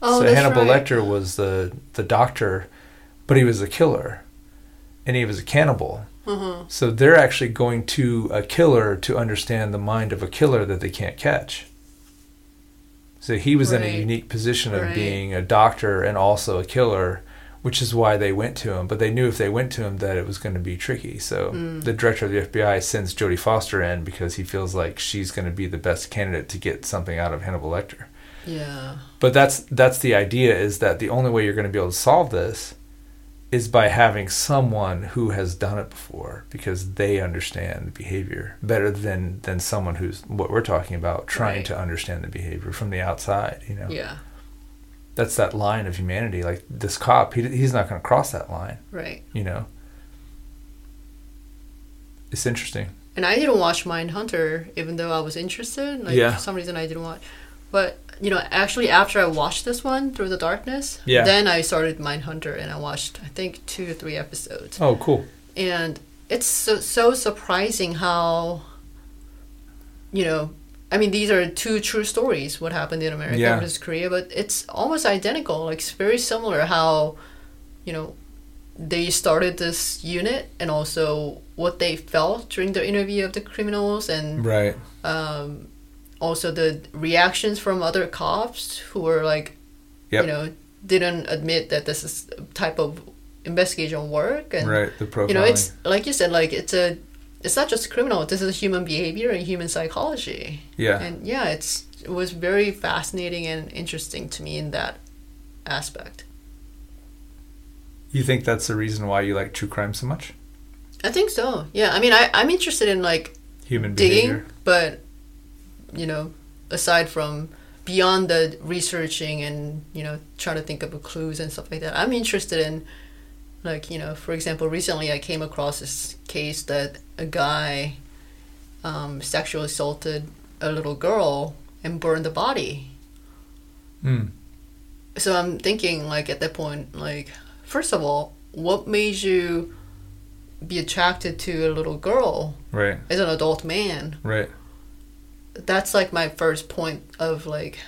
Oh, so Hannibal right. Lecter was the the doctor, but he was a killer, and he was a cannibal. Uh-huh. So they're actually going to a killer to understand the mind of a killer that they can't catch. So he was in a unique position of Right. being a doctor and also a killer, which is why they went to him. But they knew if they went to him that it was going to be tricky. So Mm. the director of the FBI sends Jodie Foster in because he feels like she's going to be the best candidate to get something out of Hannibal Lecter. Yeah. But that's that's the idea is that the only way you're going to be able to solve this is by having someone who has done it before because they understand the behavior better than than someone who's what we're talking about trying Right. to understand the behavior from the outside, you know. Yeah. That's that line of humanity like this cop, he he's not going to cross that line, Right. you know. It's interesting. And I didn't watch mind hunter even though I was interested. Like Yeah. for some reason, I didn't watch. But you know, actually, after I watched this one, Through the Darkness, Yeah. then I started Mindhunter, and I watched I think two or three episodes. Oh, cool. And it's so, so surprising how, you know, I mean, these are two true stories. What happened in America Yeah. versus Korea, but it's almost identical. Like it's very similar. How, you know, they started this unit and also what they felt during the interview of the criminals and Right. um, also the reactions from other cops who were like, Yep. you know, didn't admit that this is a type of investigation work and right. The profiling. you know it's like you said like it's a it's not just criminal this is human behavior and human psychology yeah. and yeah it's it was very fascinating and interesting to me in that aspect you think that's the reason why you like true crime so much? i think so yeah i mean I, i'm interested in like Human digging behavior. but you know aside from beyond the researching and you know trying to think of clues and stuff like that i'm interested in like you know for example recently i came across this case that a guy um, sexually assaulted a little girl and burned the body Mm. so i'm thinking like at that point like first of all what made you be attracted to a little girl Right. as an adult man Right. That's like my first point of like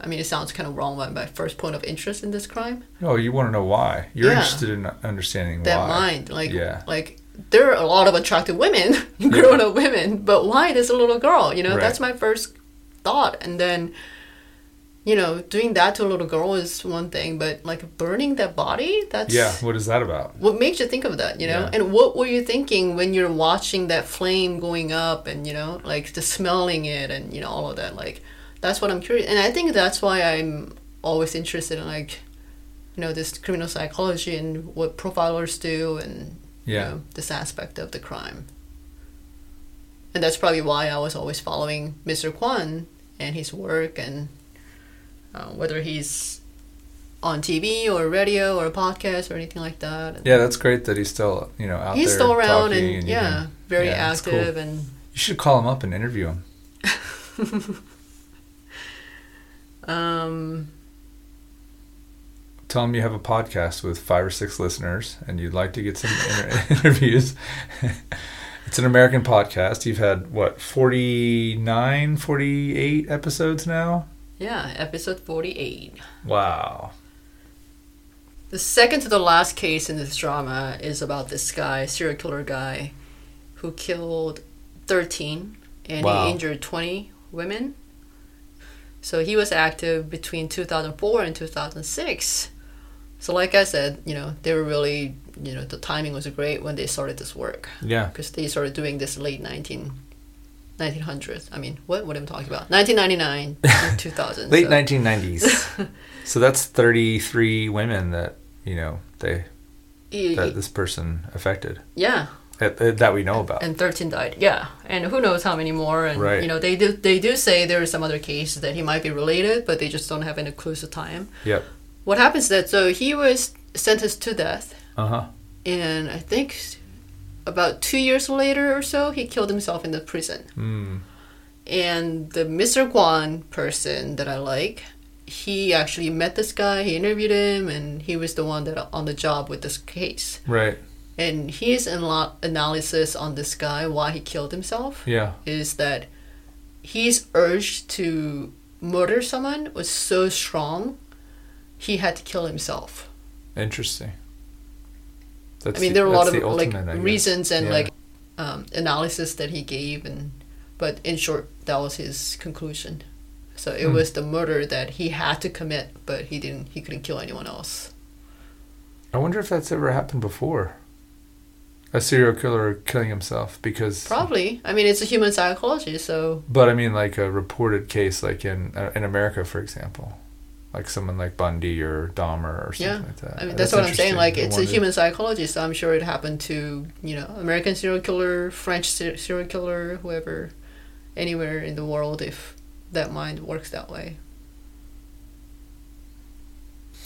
i mean it sounds kind of wrong but my first point of interest in this crime Oh, you want to know why? You're Yeah. interested in understanding that why. mind like Yeah. like there are a lot of attractive women grown up women but why this little girl you know Right. that's my first thought and then you know doing that to a little girl is one thing but like burning that body that's Yeah. What is that about? what makes you think of that you know Yeah. and what were you thinking when you're watching that flame going up and you know like the smelling it and you know all of that like that's what i'm curious and i think that's why i'm always interested in like you know this criminal psychology and what profilers do and Yeah. you know, this aspect of the crime and that's probably why i was always following mr kwon and his work and uh, whether he's on tv or radio or a podcast or anything like that And- Yeah, that's great that he's still, you know, out there. he's there still around talking and, yeah, can- very yeah, it's cool. active and You should call him up and interview him. um Tell him you have a podcast with five or six listeners and you'd like to get some inter- interviews. it's an American podcast. You've had, what, 49, 48 episodes now? Yeah episode 48 Wow. the second to the last case in this drama is about this guy serial killer guy who killed 13 and Wow. he injured 20 women so he was active between 2004 and 2006 so like i said you know they were really you know the timing was great when they started this work Yeah. because they started doing this late 19 1900s i mean what what am i talking about 1999, 2000. Late so- 1990s. so that's 33 women that, you know, they that this person affected yeah that, that we know about. and 13 died yeah and who knows how many more and Right. you know they do they do say there are some other cases that he might be related but they just don't have any clues tie him Yep. what happens is that so he was sentenced to death Uh huh. and i think about two years later or so he killed himself in the prison Mm. and the mr Kwon person that i like he actually met this guy he interviewed him and he was the one that on the job with this case Right. and his anal- analysis on this guy why he killed himself Yeah. is that his urge to murder someone was so strong he had to kill himself Interesting. That's i mean there are a lot of the like ultimate, reasons and Yeah. like um, analysis that he gave and but in short that was his conclusion so it Hmm. was the murder that he had to commit but he didn't he couldn't kill anyone else I wonder if that's ever happened before. A serial killer killing himself because. probably i mean it's a human psychology so But I mean, like a reported case, like in uh, in America, for example, like someone like Bundy or Dahmer or something Yeah. like that. I mean, that's, what I'm saying. Like, it's a human psychology, so I'm sure it happened to you know American serial killer, French serial killer, whoever, anywhere in the world, if that mind works that way.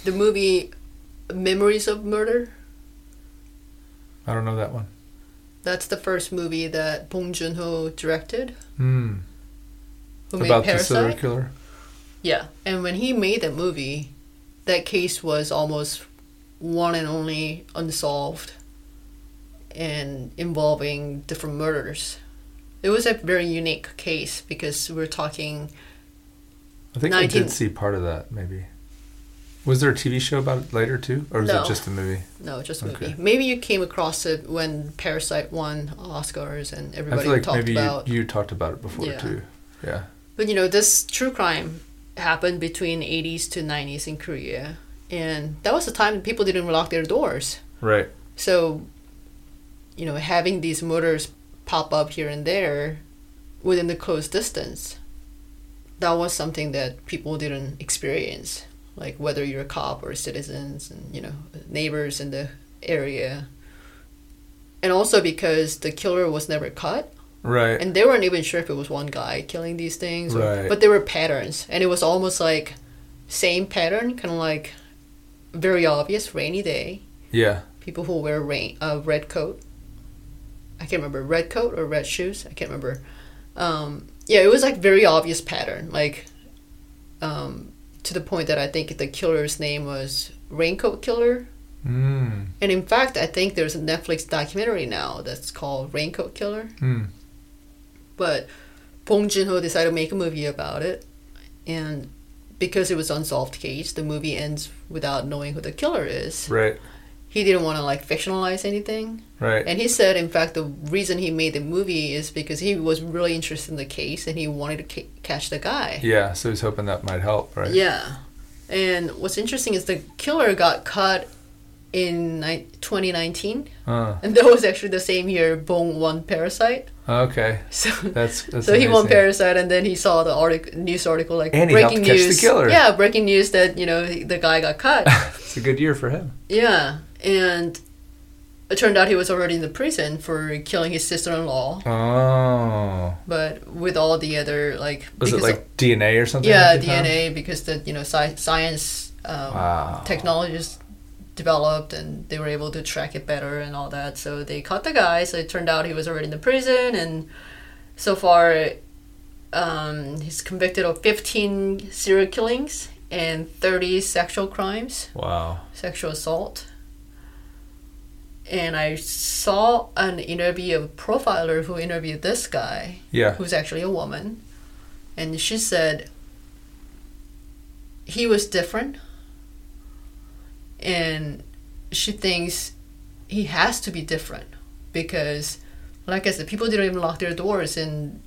The movie Memories of Murder. I don't know that one. That's the first movie that Bong Joon Ho directed. Hmm. Who made About the serial killer. Yeah, and when he made that movie, that case was almost one and only unsolved, and involving different murders, It was a very unique case because we're talking. I think I did see part of that. Maybe. Was there a TV show about it later too, or was No. it just a movie? No, just a movie. Maybe you came across it when Parasite won Oscars and I everybody feel like talked maybe about. you, you talked about it before Yeah. too. Yeah. But you know, this true crime happened between 80s to 90s in Korea, and that was the time people didn't lock their doors. Right. So, you know, having these murders pop up here and there within the close distance, that was something that people didn't experience. Like whether you're a cop or citizens and, you know, neighbors in the area. And also because the killer was never caught. Right. And they weren't even sure if it was one guy killing these things. Or, Right. But there were patterns. And it was almost like same pattern, kind of like very obvious rainy day yeah. people who wear rain a red coat. I can't remember red coat or red shoes. I can't remember. Um, yeah, it was like very obvious pattern, like um, to the point that I think the killer's name was Raincoat Killer. Mm. And in fact, I think there's a Netflix documentary now that's called Raincoat Killer. Mm. But Bong Joon Ho decided to make a movie about it, and because it was unsolved case, the movie ends without knowing who the killer is. Right. He didn't want to like fictionalize anything. Right. And he said, in fact, the reason he made the movie is because he was really interested in the case and he wanted to ca- catch the guy. yeah. So he's hoping that might help. Right. Yeah. And what's interesting is the killer got caught in ni- 2019, Uh, and that was actually the same year Bong won Parasite. okay. So. That's that's. so he won. Parasite, and then he saw the article, news article like And he breaking news. killer. Yeah, breaking news that you know the guy got cut. It's a good year for him. yeah, and it turned out he was already in the prison for killing his sister-in-law. Oh. but with all the other like Was it like of- DNA or something? yeah that they found? DNA because the you know sci- science um, Wow. technologies developed and they were able to track it better and all that. So they caught the guy. So it turned out he was already in the prison. And so far um, he's convicted of 15 serial killings and 30 sexual crimes. Wow. sexual assault. And I saw an interview of a profiler who interviewed this guy Yeah. who's actually a woman, and she said he was different, and she thinks he has to be different because, like I said, people didn't even lock their doors in,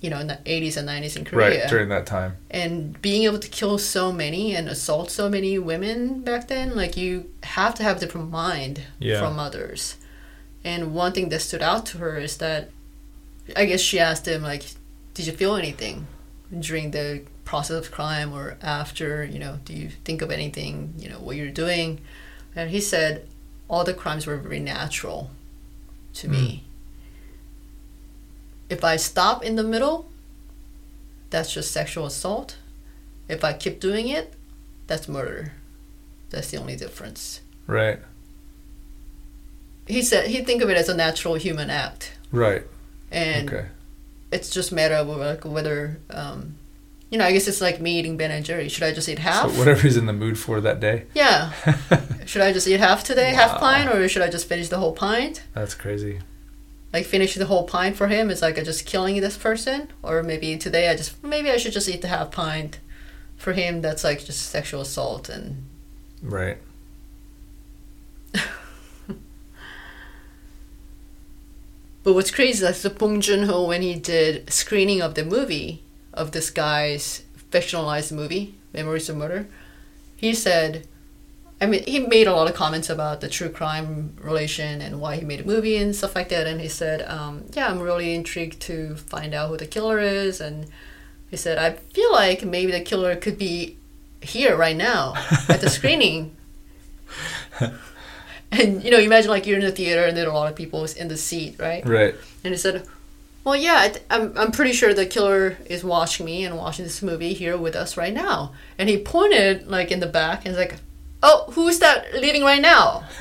you know, in the eighties and nineties in Korea, Right during that time. and being able to kill so many and assault so many women back then, like you have to have a different mind Yeah. from others. And one thing that stood out to her is that I guess she asked him like, "Did you feel anything during the process of crime or after? You know, do you think of anything? You know, what you're doing?" And he said, "All the crimes were very natural to me. If I stop in the middle, that's just sexual assault. If I keep doing it, that's murder. That's the only difference." Right. He said he'd think of it as a natural human act, Right. and okay. it's just matter of like whether, um, you know, I guess it's like me eating Ben and Jerry. Should I just eat half? So whatever he's in the mood for that day. yeah. should I just eat half today, half pint, or should I just finish the whole pint? That's crazy. Like finish the whole pint for him is like a just killing this person, or maybe today I just maybe I should just eat the half pint. For him, that's like just sexual assault and Right. But what's crazy is that Bong Joon Ho, when he did screening of the movie of this guy's fictionalized movie, Memories of Murder, he said, I mean, he made a lot of comments about the true crime relation and why he made a movie and stuff like that. And he said, um, "Yeah, I'm really intrigued to find out who the killer is." And he said, "I feel like maybe the killer could be here right now at the screening." and you know, imagine like you're in the theater and there are a lot of people in the seat, right? Right. And he said, "Well, yeah, I'm I'm pretty sure the killer is watching me and watching this movie here with us right now." And he pointed like in the back and he's like, "Oh, who's that leaving right now?"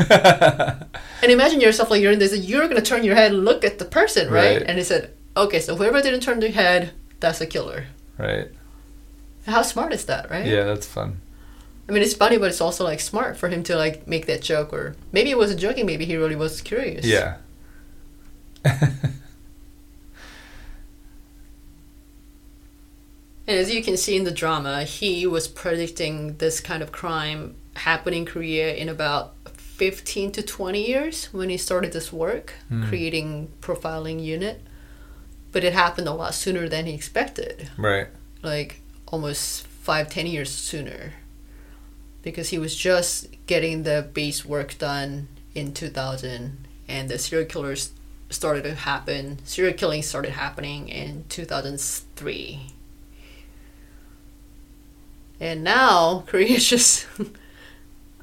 and imagine yourself like you're in this, you're gonna turn your head and look at the person, right? Right. And he said, "Okay, so whoever didn't turn their head, that's a killer." right. How smart is that, right? Yeah, that's fun. I mean, it's funny, but it's also like smart for him to like make that joke, or maybe it wasn't joking. Maybe he really was curious. Yeah. And as you can see in the drama, he was predicting this kind of crime happening in Korea in about 15 to 20 years when he started this work, hmm. creating profiling unit. But it happened a lot sooner than he expected, Right. like almost five, ten years sooner. Because he was just getting the base work done in 2000 and the serial killers started to happen. Serial killing started happening in 2003. And now Korea is just,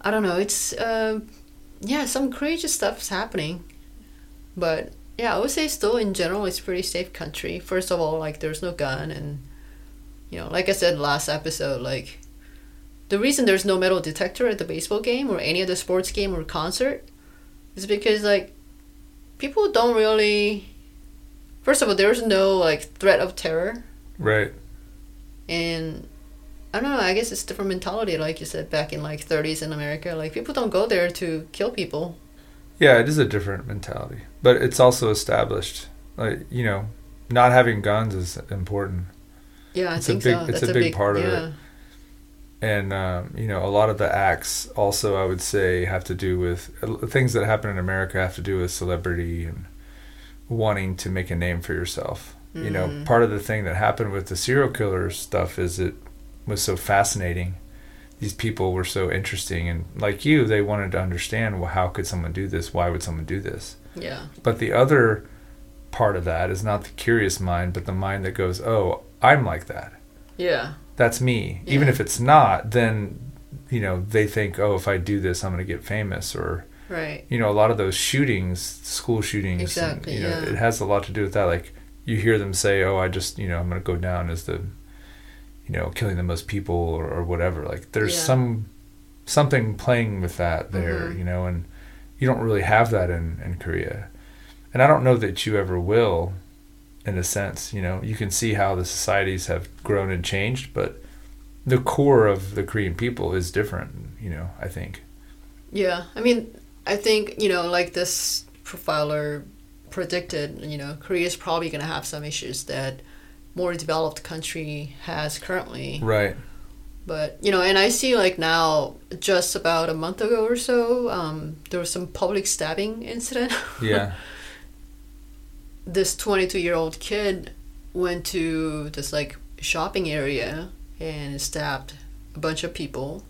I don't know, it's, uh, yeah, some crazy stuff's happening. But yeah, I would say still in general, it's a pretty safe country. First of all, like there's no gun. And, you know, like I said last episode, like the reason there's no metal detector at the baseball game or any other sports game or concert is because, like, people don't really. First of all, there's no, like, threat of terror. Right. And I don't know. I guess it's different mentality, like you said back in like 30s in America. Like people don't go there to kill people. Yeah, it is a different mentality, but it's also established. Like you know, not having guns is important, Yeah, I It's a think big- so. it's That's a big part of it. and um, you know, a lot of the acts also, I would say, have to do with uh, things that happen in America have to do with celebrity and wanting to make a name for yourself. You know, Mhm. part of the thing that happened with the serial killer stuff is it was so fascinating. These people were so interesting, and like you, they wanted to understand well, how could someone do this? Why would someone do this? Yeah. But the other part of that is not the curious mind, but the mind that goes, "Oh, I'm like that. Yeah. That's me." Even if it's not, then you know they think, "Oh, if I do this, I'm going to get famous." Or Right. you know, a lot of those shootings, school shootings, and, Exactly, you know, yeah. it has a lot to do with that. Like you hear them say, "Oh, I just you know I'm going to go down as the you know killing the most people or, or whatever." Like there's Yeah. some something playing with that there, Mhm. you know, and you don't really have that in in Korea, and I don't know that you ever will. In a sense, you know, you can see how the societies have grown and changed, but the core of the Korean people is different. You know, I think. Yeah. I mean, I think, you know, like this profiler predicted, you know, Korea is probably going to have some issues that more developed country has currently. Right. But, you know, and I see like now, just about a month ago or so, um, there was some public stabbing incident. Yeah. this 22 year old kid went to this like shopping area and stabbed a bunch of people.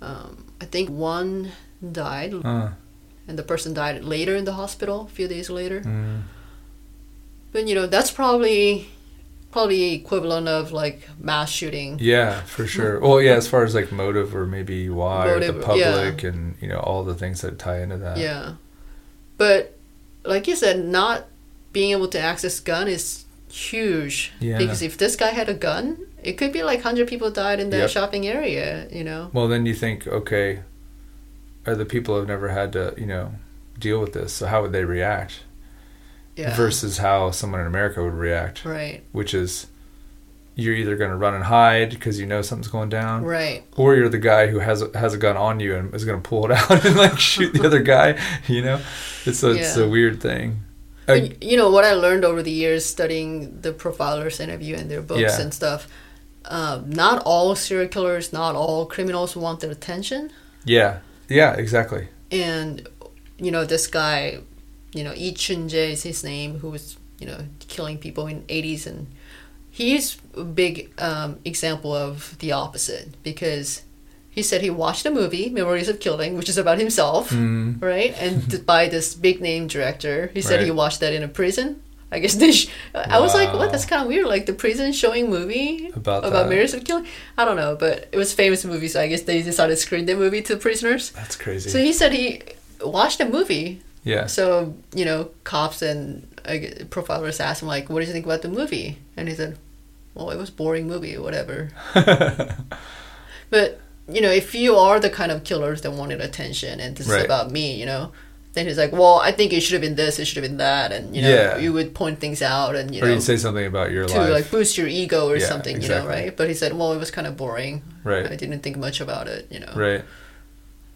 Um, I think one died, Uh, and the person died later in the hospital, a few days later. mm, But you know, that's probably probably equivalent of like mass shooting. yeah, for sure. Well, yeah, as far as like motive or maybe why or the Motive, public and you know all the things that tie into that. Yeah. But like you said, not being able to access gun is huge. Yeah. Because if this guy had a gun, it could be like hundred people died in the Yep. shopping area, you know? Well, then you think, okay, are the people have never had to you know deal with this, so how would they react? Yeah. Versus how someone in America would react, Right. which is you're either going to run and hide because you know something's going down, Right. or you're the guy who has has a gun on you and is going to pull it out and like shoot the other guy. You know, it's a, it's a weird thing. I- you know what I learned over the years studying the profilers interview and their books Yeah. and stuff. Um, not all serial killers, not all criminals want their attention. yeah, yeah, exactly. and you know this guy you know Lee Chun-jae is his name who was you know killing people in 80s and he's a big um, example of the opposite because he said he watched a movie memories of killing which is about himself Mm, right? And by this big name director he said he watched that in a prison. I guess they sh- i was like what? That's kind of weird like the prison showing movie About about that. memories of killing? I don't know but it was a famous movie so i guess they decided to screen the movie to prisoners. That's crazy. so he said he watched a movie. Yeah, So you know, cops and uh, profilers asked him like, "What did you think about the movie?" And he said, "Well, it was boring movie, whatever." But you know, if you are the kind of killers that wanted attention, and this Right. is about me, you know, then he's like, "Well, I think it should have been this, it should have been that," and you know, Yeah. you would point things out, and you or know, you'd say something about your to life, like boost your ego or Yeah, something, you know, right? But he said, "Well, it was kind of boring. right? I didn't think much about it, you know." Right.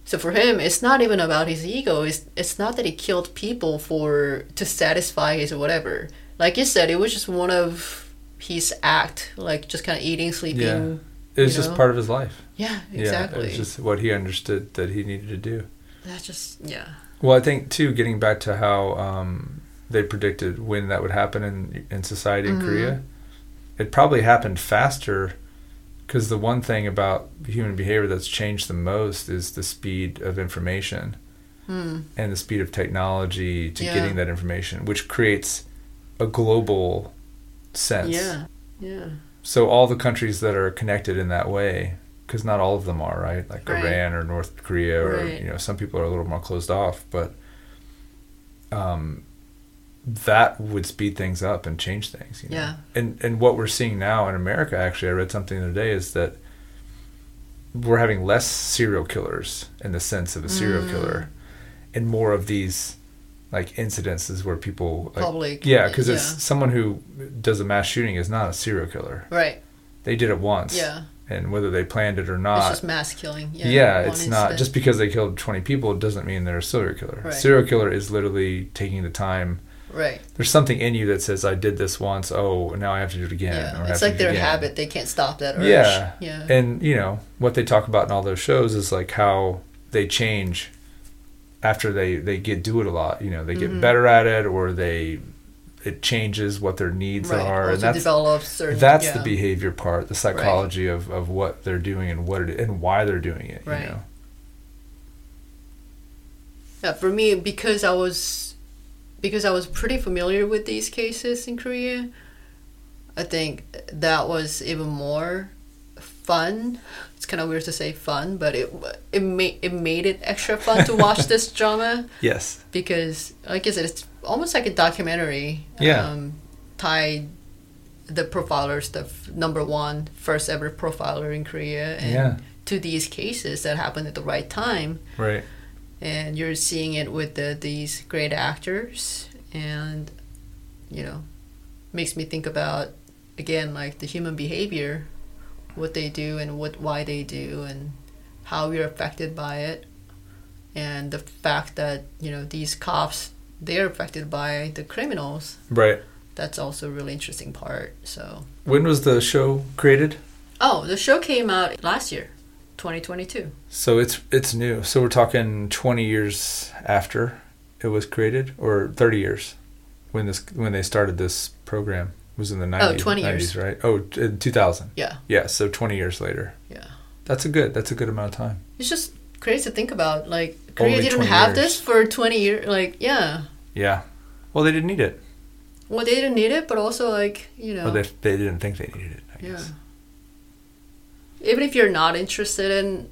So for him, it's not even about his ego. It's it's not that he killed people for to satisfy his whatever. Like you said, it was just one of his act, like just kind of eating, sleeping. Yeah. It was just know? part of his life. Yeah, Yeah, exactly. it was just what he understood that he needed to do. That's just yeah. Well, I think too, getting back to how um, they predicted when that would happen in in society in Mhm. Korea, it probably happened faster. Because the one thing about human behavior that's changed the most is the speed of information Hmm. and the speed of technology to Yeah. getting that information, which creates a global sense. Yeah. Yeah. So all the countries that are connected in that way, because not all of them are, right? Like Right. Iran or North Korea, or Right. you know, some people are a little more closed off, but um, that would speed things up and change things. You know? Yeah. And and what we're seeing now in America, actually, I read something the other day, is that we're having less serial killers in the sense of a serial Mm. killer, and more of these like incidences where people like, Public. yeah, because yeah. it's someone who does a mass shooting is not a serial killer. right. They did it once, Yeah. and whether they planned it or it's not, just mass killing. Yeah. yeah, it's not just because they killed twenty people doesn't mean they're a serial killer. Right. Serial killer is literally taking the time. Right. There's something in you that says, "I did this once. Oh, now I have to do it again." Yeah. It's like their habit. They can't stop that urge. Yeah. Yeah. And you know what they talk about in all those shows is like how they change after they they get do it a lot. You know, they get Mhm. better at it, or they it changes what their needs right. are, Also and that's certain. that's yeah. the behavior part, the psychology of, of what they're doing and what it and why they're doing it. Right. You know? Yeah, for me, because I was because I was pretty familiar with these cases in Korea, I think that was even more fun. It's kind of weird to say fun, but it it made it made it extra fun to watch this drama Yes. because, like I said, it's almost like a documentary. Yeah. Um, tied the profilers, the f- number one first ever profiler in Korea, and Yeah. to these cases that happened at the right time Right. And you're seeing it with the, these great actors. And you know makes me think about again like the human behavior what they do and what why they do and how we're affected by it. And the fact that you know these cops they're affected by the criminals. Right. that's also a really interesting part so. When was the show created? oh the show came out last year 2022 So it's it's new. So we're talking 20 years after it was created, or 30 years when this when they started this program It was in the 90s. 20 years. 90s, right? Oh, 2000. yeah Yeah. So 20 years later. yeah That's a good. That's a good amount of time. It's just crazy to think about. Like Korea Only didn't have years. this for twenty years. Like yeah, Yeah. Well, they didn't need it. well they didn't need it, but also like you know, Well, they they didn't think they needed it. I yeah. guess. Even if you're not interested in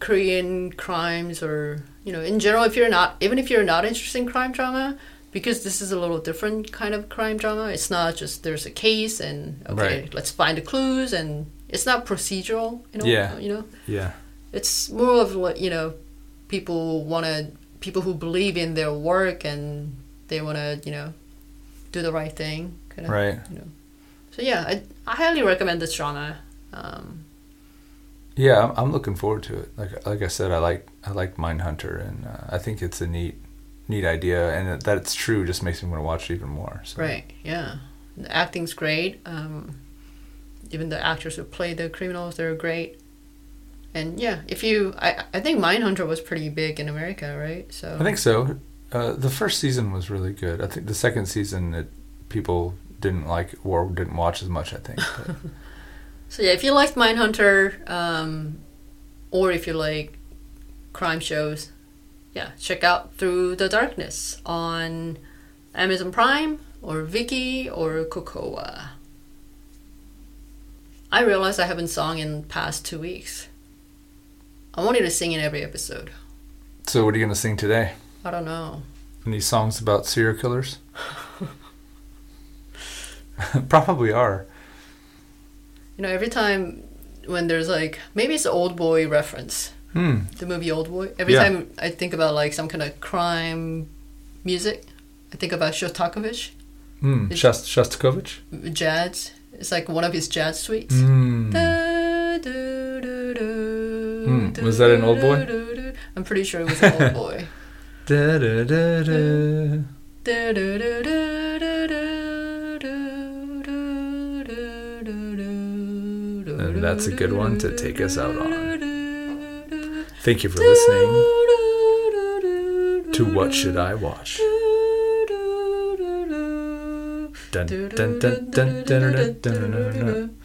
Korean crimes or you know in general, if you're not even if you're not interested in crime drama. Because this is a little different kind of crime drama. It's not just there's a case and okay, Right. let's find the clues and it's not procedural. You know, Yeah. you know, Yeah. it's more of like you know people want to people who believe in their work and they want to you know do the right thing kind of Right. you know so yeah i, I highly recommend this drama um, Yeah, I'm, I'm looking forward to it. Like like I said, I like I like Mindhunter, and uh, I think it's a neat neat idea, and that- it's true just makes me want to watch it even more. So. right yeah the acting's great um, even the actors who play the criminals they're great and yeah if you i, I think mindhunter was pretty big in america right so I think so. Uh, the first season was really good. I think the second season, it, people didn't like or didn't watch as much. I think. So yeah, if you liked Mindhunter, um, or if you like crime shows, yeah, check out Through the Darkness on Amazon Prime or Viki or Kocowa. I realized I haven't sung in past two weeks. I wanted to sing in every episode. so, what are you gonna sing today? I don't know. Any songs about serial killers? Probably are. You know, every time when there's like maybe it's an old boy reference, Hmm. the movie Old Boy. Every Yeah. time I think about like some kind of crime music, I think about Shostakovich, Hmm. It's- Shast- Shostakovich. jazz. It's like one of his jazz suites. Hmm. Da, do, do, do, do, was that an Old Boy? I'm pretty sure it was an old boy. Da, da, da, da. Da, do, do, do, And that's a good one to take us out on. Thank you for listening to What Should I Watch? Dun, dun, dun, dun, dun, dun, dun, dun, dun, dun.